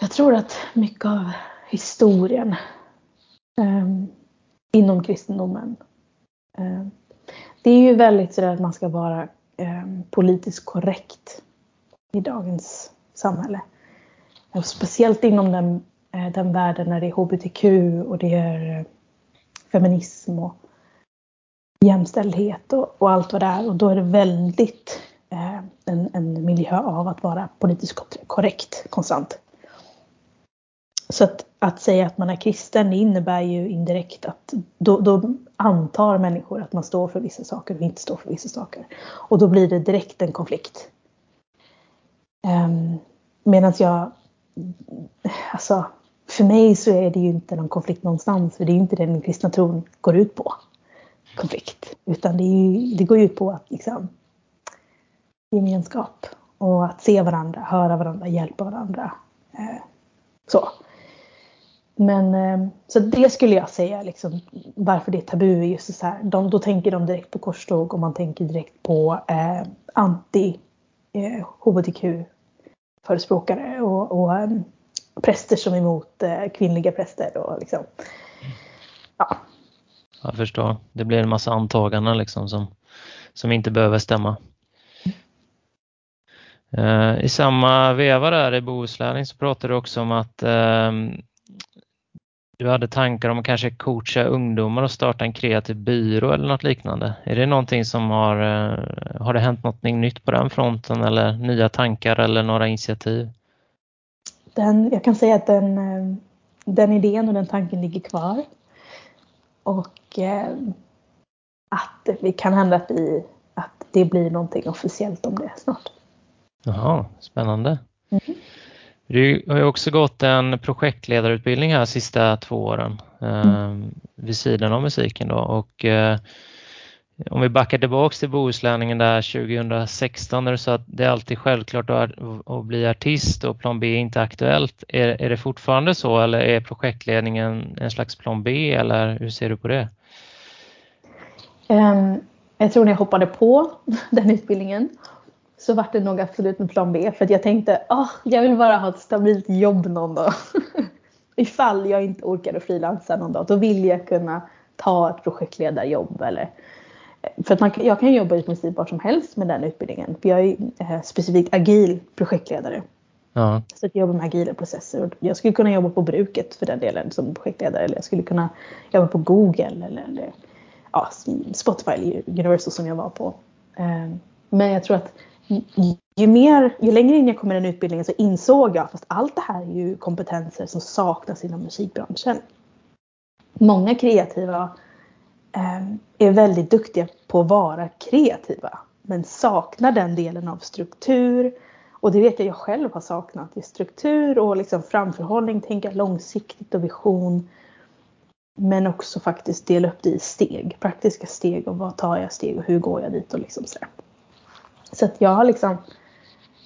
B: Jag tror att mycket av historien um, inom kristendomen. Eh, det är ju väldigt sådär att man ska vara eh, politiskt korrekt i dagens samhälle. Och speciellt inom den, eh, den världen när det är hbtq och det är feminism och jämställdhet och, och allt vad det är. Och då är det väldigt en, en miljö av att vara politiskt korrekt konstant. Så att, att säga att man är kristen innebär ju indirekt att då, då, antar människor att man står för vissa saker och inte står för vissa saker. Och då blir det direkt en konflikt. Ehm, um, Medan jag, alltså för mig så är det ju inte någon konflikt någonstans för det är ju inte det den kristna tron går ut på. Konflikt. Utan det, ju, det går ut på att liksom gemenskap och att se varandra, höra varandra, hjälpa varandra. Eh, så. Men eh, så det skulle jag säga liksom varför det är tabu är just så här. De, då tänker de direkt på korståg och man tänker direkt på eh, anti-HBTQ-förespråkare eh, och, och eh, präster som är emot eh, kvinnliga präster. Och liksom, ja.
A: Jag förstår. Det blir en massa antaganden liksom som, som inte behöver stämma. I samma veva där i Bohuslän så pratade du också om att du hade tankar om att kanske coacha ungdomar och starta en kreativ byrå eller något liknande. Är det någonting som har, eh, har det hänt något nytt på den fronten eller nya tankar eller några initiativ?
B: Den, jag kan säga att den, eh, den idén och den tanken ligger kvar. Och eh, att det kan hända att, vi, att det blir någonting officiellt om det snart.
A: Jaha, spännande. Mm. Du har ju också gått en projektledarutbildning här sista två åren mm. vid sidan av musiken då och eh, om vi backar tillbaks till Bohuslänningen där 2016 när du sa att det är alltid självklart att, bli artist och plan B är inte aktuellt. Är, är det fortfarande så eller är projektledningen en slags plan B eller hur ser du på det?
B: Um, jag tror jag hoppade på den utbildningen så var det nog absolut en plan B. För att jag tänkte, oh, jag vill bara ha ett stabilt jobb någon dag. Ifall jag inte orkade frilansa någon dag, då vill jag kunna ta ett projektledarjobb. Eller, för att man, jag kan jobba i princip var som helst med den utbildningen. För jag är eh, specifikt agil projektledare. Ja. Så att jag jobbar med agila processer. Jag skulle kunna jobba på bruket för den delen som projektledare. Eller jag skulle kunna jobba på Google eller, eller ja, Spotify Universal som jag var på. Eh, men jag tror att ju, mer, ju längre in jag kom i den utbildningen så insåg jag att allt det här är ju kompetenser som saknas inom musikbranschen. Många kreativa eh, är väldigt duktiga på att vara kreativa men saknar den delen av struktur. Och det vet jag jag själv har saknat. I struktur och liksom framförhållning, tänka långsiktigt och vision. Men också faktiskt dela upp det i steg, praktiska steg och vad tar jag steg och hur går jag dit och liksom sådär. Så att jag har liksom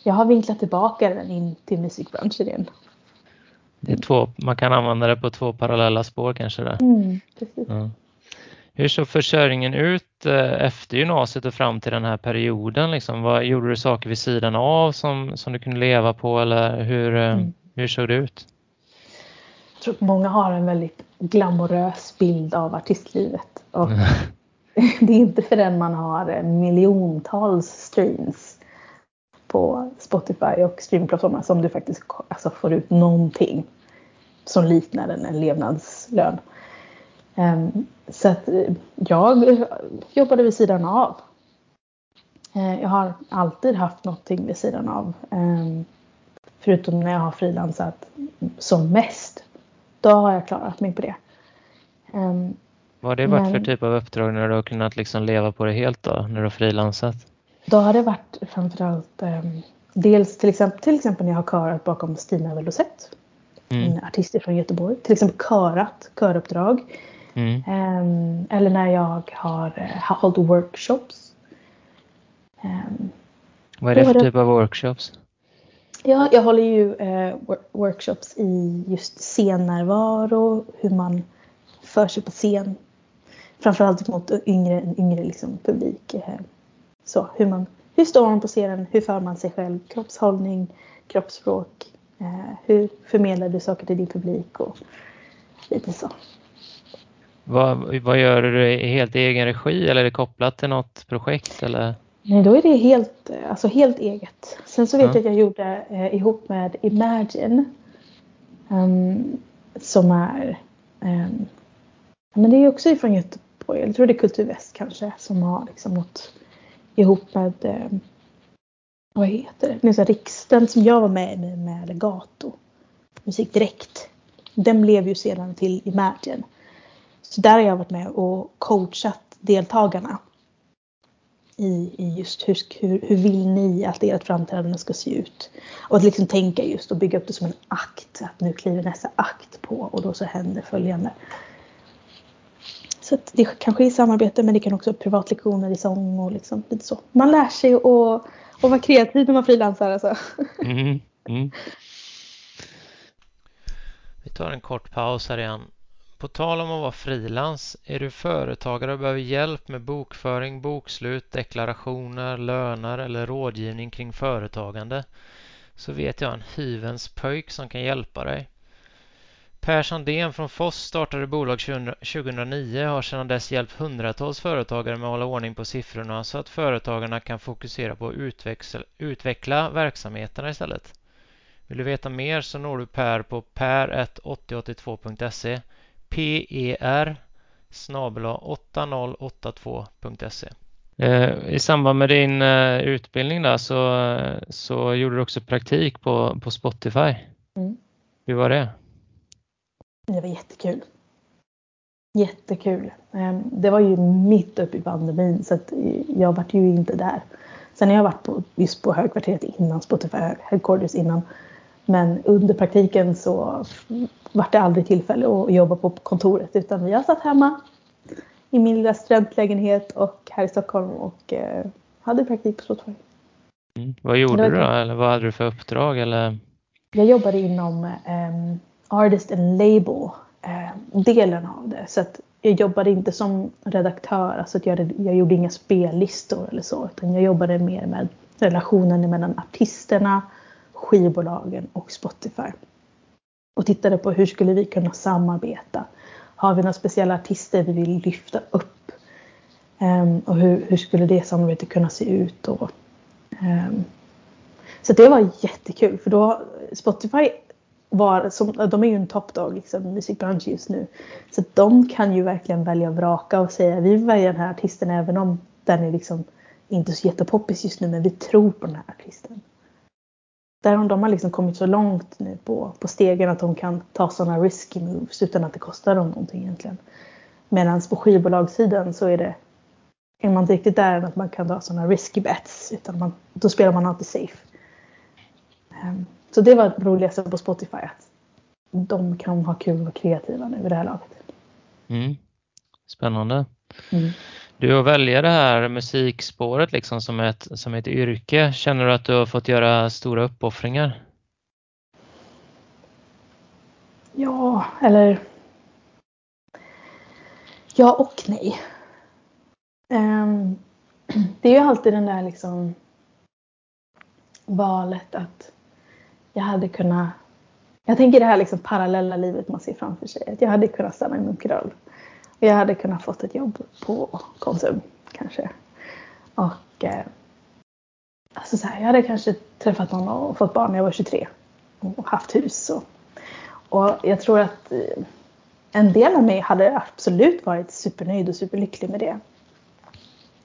B: jag har vinklat tillbaka den in till musikbranschen igen.
A: Det är två, man kan använda det på två parallella spår kanske. Där. Mm, ja. Hur såg försörjningen ut eh, efter gymnasiet och fram till den här perioden? Liksom? Vad, gjorde du saker vid sidan av som, som du kunde leva på eller hur, eh, mm. hur såg det ut?
B: Jag tror att många har en väldigt glamorös bild av artistlivet. Och det är inte förrän man har miljontals streams på Spotify och streamingplattformar som du faktiskt alltså, får ut någonting som liknar en, en levnadslön. Um, så att eh, jag jobbade vid sidan av. Uh, jag har alltid haft någonting vid sidan av. Um, förutom när jag har frilansat som mest. Då har jag klarat mig på det.
A: Um, vad har det varit men, för typ av uppdrag när du har kunnat liksom leva på det helt då? När du har frilansat?
B: Då har det varit framförallt um, dels till exempel, till exempel när jag har körat bakom Stina Velocet. Mm. En artist från Göteborg. Till exempel körat, köruppdrag. Mm. Um, eller när jag har uh, hållit workshops.
A: Um, Vad är det för typ av workshops?
B: Ja, jag håller ju uh, workshops i just scennärvaro, hur man för sig på scen. Framförallt mot yngre, yngre liksom, publik. Uh, så, hur, man, hur står man på scenen? Hur för man sig själv? Kroppshållning, kroppsspråk. hur förmedlar du saker till din publik? Och lite så.
A: Vad, vad gör du i helt egen regi eller är det kopplat till något projekt? Eller?
B: Nej, då är det helt, alltså helt eget. Sen så vet jag att jag gjorde eh, ihop med Imagine. Um, som är, um, men det är också ifrån på, jag tror det är Kultur Väst kanske, som har liksom något ihop med, eh, vad heter det, det är Riksten som jag var med i med Legato. Musik Direkt. Den blev ju sedan till Imagine. Så där har jag varit med och coachat deltagarna. I, i just hur, hur, hur vill ni att ert framträdande ska se ut? Och att liksom tänka just och bygga upp det som en akt. Att nu kliver nästa akt på och då så händer följande. Så det kan ske i samarbete men det kan också vara privatlektioner i sång och liksom lite så. Man lär sig att, att vara kreativ när man frilansar alltså. Mm, mm.
A: Vi tar en kort paus här igen. På tal om att vara frilans, är du företagare och behöver hjälp med bokföring, bokslut, deklarationer, löner eller rådgivning kring företagande så vet jag en hyvens pöjk som kan hjälpa dig. Per Sandén från Foss startade bolag 2009 och har sedan dess hjälpt hundratals företagare med att hålla ordning på siffrorna så att företagarna kan fokusera på att utveckla verksamheterna istället. Vill du veta mer så når du Per på per8082.se per snabel 8082.se. Eh, I samband med din eh, utbildning där så, så gjorde du också praktik på, på Spotify. Mm. Hur var det?
B: Det var jättekul. Jättekul. Ehm, det var ju mitt uppe i pandemin så att jag vart ju inte där. Sen har jag varit på, just på högkvarteret innan Spotify Headquarters innan. Men under praktiken så vart det aldrig tillfälle att jobba på kontoret utan jag satt hemma i min lilla studentlägenhet och här i Stockholm och eh, hade praktik på Spotify.
A: Mm. Vad gjorde du då? Eller vad hade du för uppdrag? Eller?
B: Jag jobbade inom um, Artist and Label eh, delen av det. Så att jag jobbade inte som redaktör, alltså att jag, jag gjorde inga spellistor eller så. Utan jag jobbade mer med relationen mellan artisterna, skivbolagen och Spotify. Och tittade på hur skulle vi kunna samarbeta? Har vi några speciella artister vi vill lyfta upp? Um, och hur, hur, skulle det samarbetet kunna se ut? Och, um, så det var jättekul för då Spotify var, som, de är ju en toppdag liksom, musikbransch just nu. Så de kan ju verkligen välja och vraka och säga vi väljer den här artisten även om den är liksom inte så jättepoppis just nu men vi tror på den här artisten. Där har de har liksom kommit så långt nu på, på stegen att de kan ta sådana risky moves utan att det kostar dem någonting egentligen. Medan på skivbolagssidan så är det är man inte riktigt där än att man kan ta sådana risky bets utan man, då spelar man alltid safe. Um, så det var det roligaste på Spotify att de kan ha kul och vara kreativa nu vid det här laget.
A: Mm. Spännande. Mm. Du att välja det här musikspåret liksom som ett, som ett yrke, känner du att du har fått göra stora uppoffringar?
B: Ja, eller ja och nej. Um, det är ju alltid den där liksom valet att jag hade kunnat jag tänker det här liksom parallella livet man ser framför sig. Att jag hade kunnat stanna i Munkedal. Och jag hade kunnat fått ett jobb på Konsum kanske. Och eh, alltså så här, jag hade kanske träffat någon och fått barn när jag var 23. Och haft hus. Och, och jag tror att eh, en del av mig hade absolut varit supernöjd och superlycklig med det.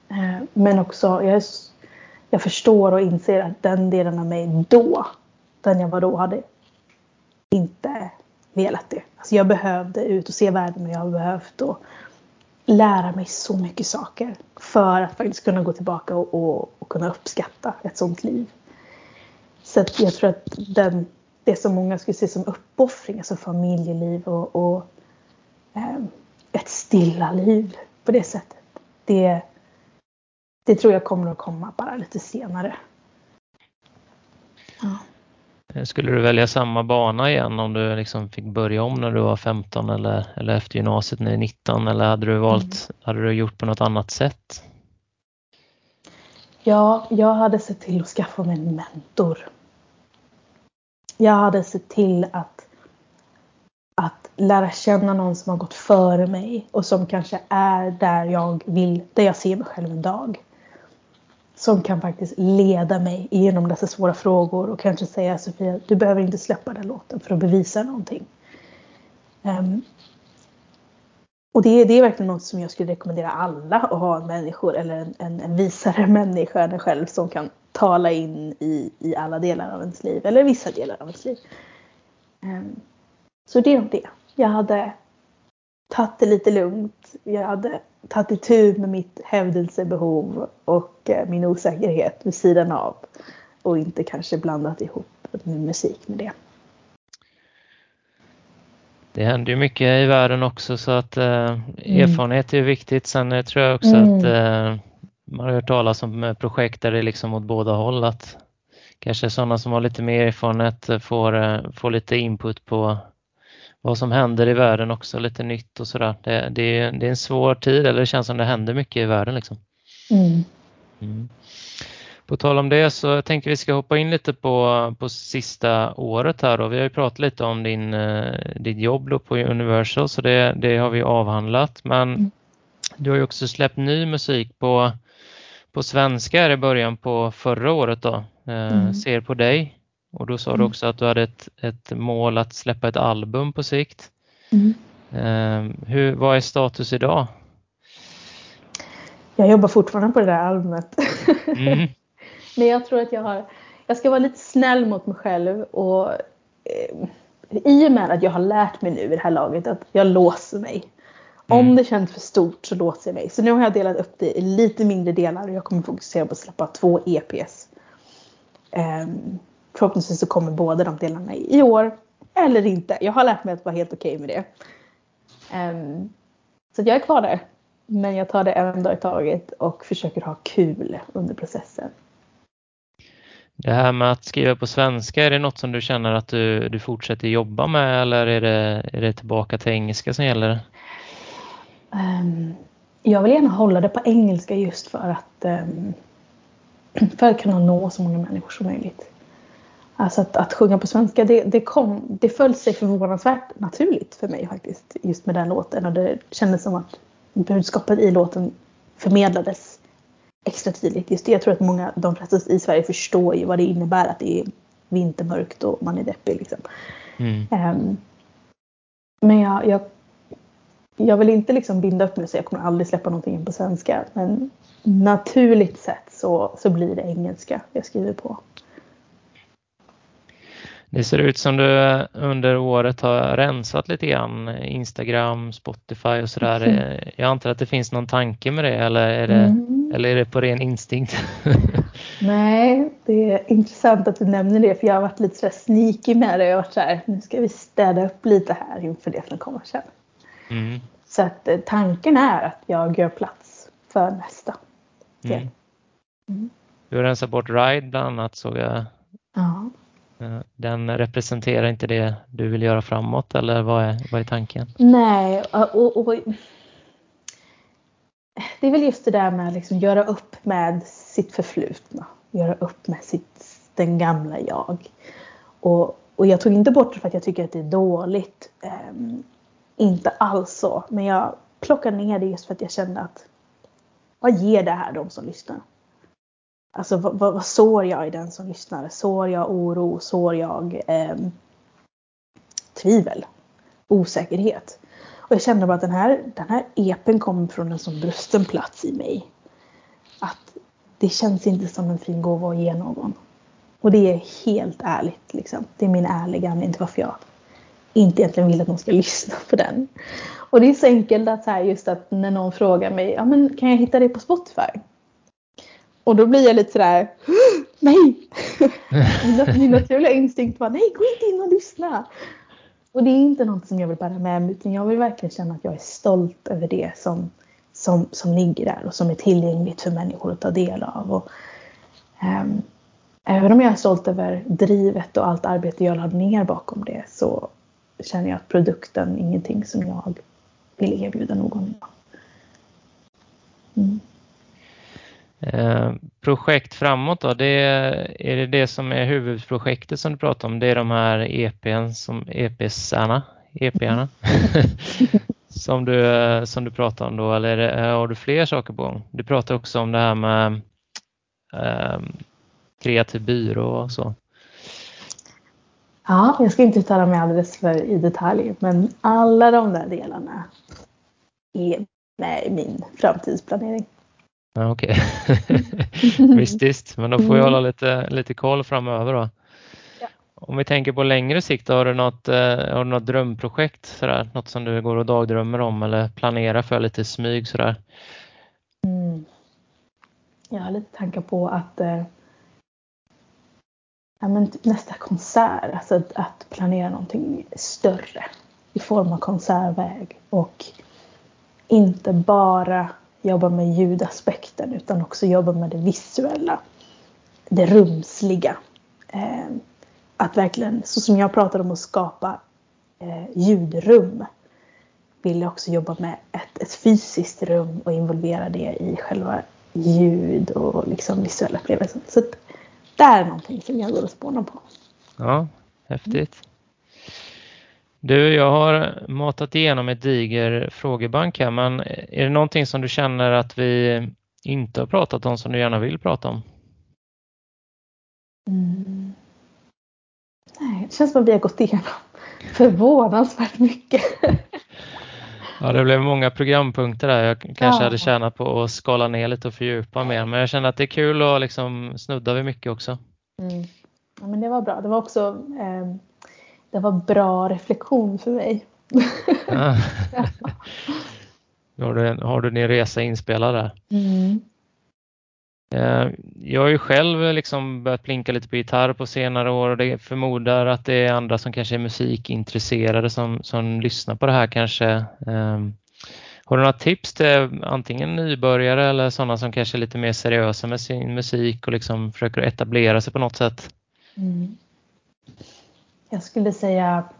B: Eh, men också, jag, jag förstår och inser att den delen av mig då, den jag var då, hade inte velat det. Alltså jag behövde ut och se världen och jag har behövt och lära mig så mycket saker för att faktiskt kunna gå tillbaka och, och, och kunna uppskatta ett sånt liv. Så att jag tror att den, det som många skulle se som uppoffring, alltså familjeliv och, och eh, ett stilla liv på det sättet. Det, det tror jag kommer att komma bara lite senare.
A: Ja. Eh, skulle du välja samma bana igen om du liksom fick börja om när du var 15 eller, eller efter gymnasiet när du är 19 eller hade du valt, mm. hade du gjort på något annat sätt?
B: Ja, jag hade sett till att skaffa mig en mentor. Jag hade sett till att, att lära känna någon som har gått före mig och som kanske är där jag vill, där jag ser mig själv en dag som kan faktiskt leda mig igenom dessa svåra frågor och kanske säga Sofia, du behöver inte släppa den låten för att bevisa någonting. Um, och det, det, är verkligen något som jag skulle rekommendera alla att ha människor eller en, en, en visare människa än själv som kan tala in i, i alla delar av ens liv eller vissa delar av ens liv. Um, så det är nog det. Jag hade tagit det lite lugnt. Jag hade tagit itu med mitt hävdelsebehov och eh, min osäkerhet vid sidan av. Och inte kanske blandat ihop min musik med det.
A: Det händer ju mycket i världen också så att eh, mm. erfarenhet är viktigt. Sen eh, tror jag också mm. att eh, man har hört talas om eh, projekt där det är liksom åt båda håll. Att kanske sådana som har lite mer erfarenhet får, får lite input på vad som händer i världen också, lite nytt och sådär. Det, det, det är en svår tid, eller det känns som det händer mycket i världen. Liksom. Mm. Mm. På tal om det så jag tänker vi ska hoppa in lite på, på sista året här. Då. Vi har ju pratat lite om din, uh, ditt jobb då på Universal så det, det har vi avhandlat. Men mm. du har ju också släppt ny musik på, på svenska i början på förra året då. Uh, Ser på dig. Och då sa mm. du också att du hade ett, ett mål att släppa ett album på sikt. Mm. Eh, hur, vad är status idag?
B: Jag jobbar fortfarande på det där albumet. Mm. Men jag tror att jag har, jag ska vara lite snäll mot mig själv och eh, i och med att jag har lärt mig nu i det här laget att jag låser mig. Mm. Om det känns för stort så låser jag mig. Så nu har jag delat upp det i lite mindre delar och jag kommer fokusera på att släppa två EPs. Um, ehm, förhoppningsvis så kommer båda de delarna i år. Eller inte. Jag har lärt mig att vara helt okej okay med det. Um, så jag är kvar där. Men jag tar det en dag i taget och försöker ha kul under processen.
A: Det här med att skriva på svenska, är det något som du känner att du, du fortsätter jobba med eller är det, är det tillbaka till engelska som gäller?
B: Um, jag vill gärna hålla det på engelska just för att, um, för att kunna nå så många människor som möjligt. Alltså att, att sjunga på svenska, det, det, kom, det föll sig förvånansvärt naturligt för mig faktiskt. Just med den låten och det kändes som att budskapet i låten förmedlades extra tydligt. Just det, jag tror att många, de flesta i Sverige förstår ju vad det innebär att det är vintermörkt och man är deppig. Liksom. Mm. Um, men jag, jag, jag vill inte liksom binda upp mig och säga jag kommer aldrig släppa någonting på svenska. Men naturligt sett så, så blir det engelska jag skriver på.
A: Det ser ut som du under året har rensat lite grann Instagram, Spotify och sådär. Mm. Jag antar att det finns någon tanke med det eller är det, mm. eller är det på ren instinkt?
B: Nej, det är intressant att du nämner det för jag har varit lite så sneaky med det. Jag har varit så här, nu ska vi städa upp lite här inför det som kommer sen. Mm. Så att eh, tanken är att jag gör plats för nästa del.
A: Mm. Du har rensat bort Ride bland annat såg jag. Ja. Eh, den representerar inte det du vill göra framåt eller vad är, vad är tanken?
B: Nej, och, och, det är väl just det där med att liksom göra upp med sitt förflutna. Göra upp med sitt, den gamla jag. Och, Och jag tog inte bort det för att jag tycker att det är dåligt. Um, inte alls så. Men jag plockade ner det just för att jag kände att vad ger det här de som lyssnar? Alltså vad, vad, vad sår jag i den som lyssnar? Sår jag oro? Sår jag eh, tvivel? Osäkerhet? Och jag kände bara att den här, den här epen kommer från en sån brusten plats i mig. Att det känns inte som en fin gåva att ge någon. Och det är helt ärligt liksom. Det är min ärliga anledning till varför jag inte egentligen vill att någon ska lyssna på den. Och det är så enkelt att så här, just att när någon frågar mig, ja men kan jag hitta det på Spotify? Och då blir jag lite sådär, nej! Min naturliga instinkt var, nej gå inte in och lyssna! Och det är inte något som jag vill bära med mig utan jag vill verkligen känna att jag är stolt över det som, som, som ligger där och som är tillgängligt för människor att ta del av. Och, um, även om jag är stolt över drivet och allt arbete jag lade ner bakom det så känner jag att produkten är ingenting som jag vill erbjuda någon.
A: Mm. Eh, projekt framåt då, det är, det det som är huvudprojektet som du pratar om? Det är de här EPn som EPsarna, EParna som, du, som du pratar om då eller det, har du fler saker på gång? Du pratar också om det här med eh, kreativ byrå och så.
B: Ja, jag ska inte uttala mig alldeles för i detalj, men alla de där delarna är med i min framtidsplanering.
A: Ja, Okej, okay. mystiskt, men då får jag hålla mm. lite, lite koll framöver då. Ja. Om vi tänker på längre sikt, har du något, eh, har du något drömprojekt? Sådär? Något som du går och dagdrömmer om eller planerar för lite smyg? Sådär?
B: Mm. Jag har lite tankar på att eh, ja, men typ nästa konsert, alltså att, att planera någonting större i form av konsertväg och inte bara jobba med ljudaspekten utan också jobba med det visuella, det rumsliga. Eh, att verkligen, så som jag pratade om att skapa eh, ljudrum, vill jag också jobba med ett, ett fysiskt rum och involvera det i själva ljud och liksom visuella upplevelsen. Så det är någonting som jag går och spånar på.
A: Ja, häftigt. Du, jag har matat igenom ett diger frågebank här, men är det någonting som du känner att vi inte har pratat om som du gärna vill prata om?
B: Mm. Nej, det känns som att vi har gått igenom förvånansvärt mycket.
A: Ja, det blev många programpunkter där. Jag kanske ja. hade tjänat på att skala ner lite och fördjupa mer, men jag känner att det är kul att liksom snudda vid mycket också.
B: Mm. Ja, men det var bra. Det var också eh, det var bra reflektion för mig. Ja.
A: har, du, har du din resa inspelad där?
B: Mm.
A: Eh, jag har ju själv liksom börjat plinka lite på gitarr på senare år och det förmodar att det är andra som kanske är musikintresserade som, som lyssnar på det här kanske. Um, har du några tips till antingen nybörjare eller sådana som kanske är lite mer seriösa med sin musik och liksom försöker etablera sig på något sätt?
B: Mm. Jag skulle säga att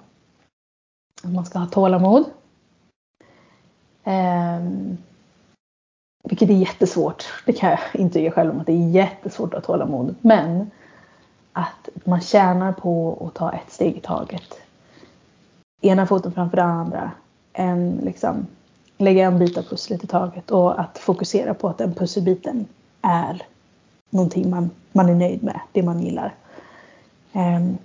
B: man ska ha tålamod. Um, vilket är jättesvårt. Det kan jag intyga själv om att det är jättesvårt att ha tålamod. Men att man tjänar på att ta ett steg i taget. Ena foten framför den andra. En, liksom, lägga en bit av pusslet i taget och att fokusera på att den pusselbiten är någonting man, man är nöjd med, det man gillar. Um,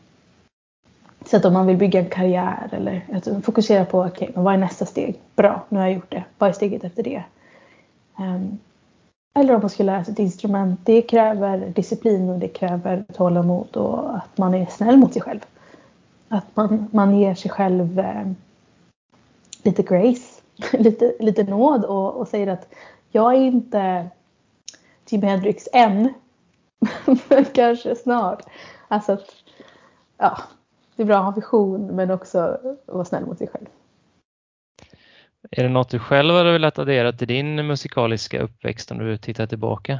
B: så att om man vill bygga en karriär eller alltså, fokusera på, okej, okay, men vad är nästa steg? Bra, nu har jag gjort det. Vad är steget efter det? Um, eller om man ska lära sig ett instrument. Det kräver disciplin och det kräver tålamod och att man är snäll mot sig själv. Att man, man ger sig själv eh, lite grace, lite, lite nåd och, och säger att jag är inte Jimi Hendrix än. men kanske snart. Alltså att, ja, det är bra att ha vision men också vara snäll mot sig själv.
A: Är det något du själv hade velat addera till din musikaliska uppväxt om du tittar tillbaka?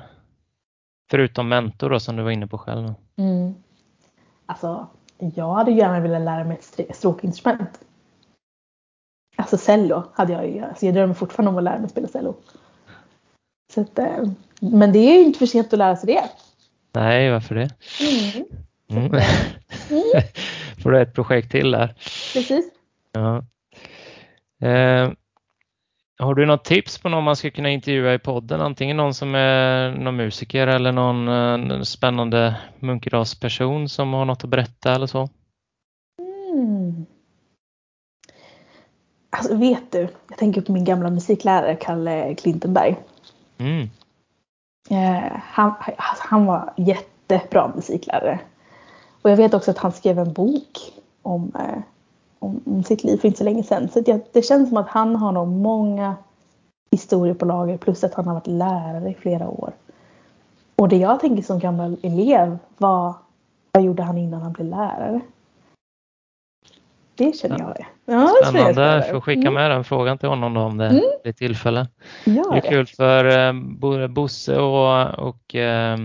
A: Förutom mentor då, som du var inne på själv.
B: Mm. Alltså, jag hade gärna velat lära mig ett stråkinstrument. Alltså cello hade jag ju. Alltså, jag drömmer fortfarande om att lära mig spela cello. Så att, eh, men det är ju inte för sent att lära sig det.
A: Nej, varför det?
B: Mm.
A: Mm. får du ett projekt till där.
B: Precis.
A: Ja. Eh, har du något tips på någon man ska kunna intervjua i podden? Antingen någon som är någon musiker eller någon eh, spännande munkrasperson som har något att berätta eller så?
B: Mm. Alltså vet du, jag tänker på min gamla musiklärare Kalle Klintenberg.
A: Mm.
B: Eh, han, han var jättebra musiklärare. Och jag vet också att han skrev en bok om, eh, om, om, sitt liv för inte så länge sedan. Så det, det känns som att han har nog många historier på lager plus att han har varit lärare i flera år. Och det jag tänker som gammal elev var vad gjorde han innan han blev lärare? Det känner jag är.
A: Ja, spännande. Jag får skicka mm. med den frågan till honom om det mm. blir tillfälle.
B: Gör
A: det är kul för eh, både Bosse och, och eh,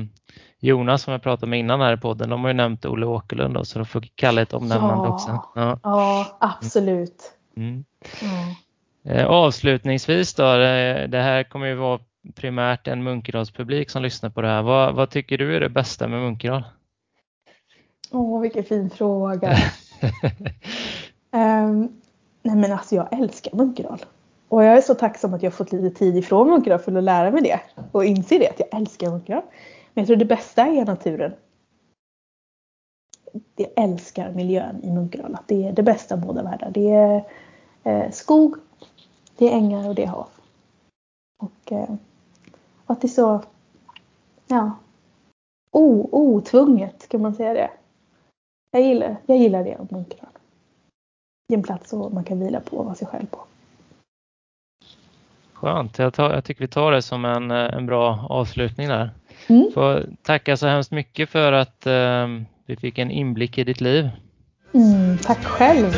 A: Jonas som jag pratade med innan här i podden, de har ju nämnt Olle Åkerlund då, så då får Kalle ett omnämnande
B: ja.
A: också.
B: Ja, ja absolut.
A: Mm. Mm. Avslutningsvis då, det här kommer ju vara primärt en Munkedalspublik som lyssnar på det här. Vad, vad tycker du är det bästa med Munkedal?
B: Åh, vilken fin fråga. um, nej men alltså jag älskar Munkedal. Och jag är så tacksam att jag fått lite tid ifrån Munkedal för att lära mig det och inse det, att jag älskar Munkedal. Men jag tror det bästa är naturen. Jag älskar miljön i Munkedal. Det är det bästa av båda världar. Det är eh, skog, det är ängar och det är hav. Och, eh, att det är så, ja, o, otvunget kan man säga det. Jag gillar, jag gillar det om Munkedal. Det är en plats som man kan vila på och vara sig själv på.
A: Skönt. Jag, tar, jag tycker vi tar det som en, eh, en bra avslutning där. Mm. Får tacka så hemskt mycket för att eh, vi fick en inblick i ditt liv.
B: Mm, tack själv.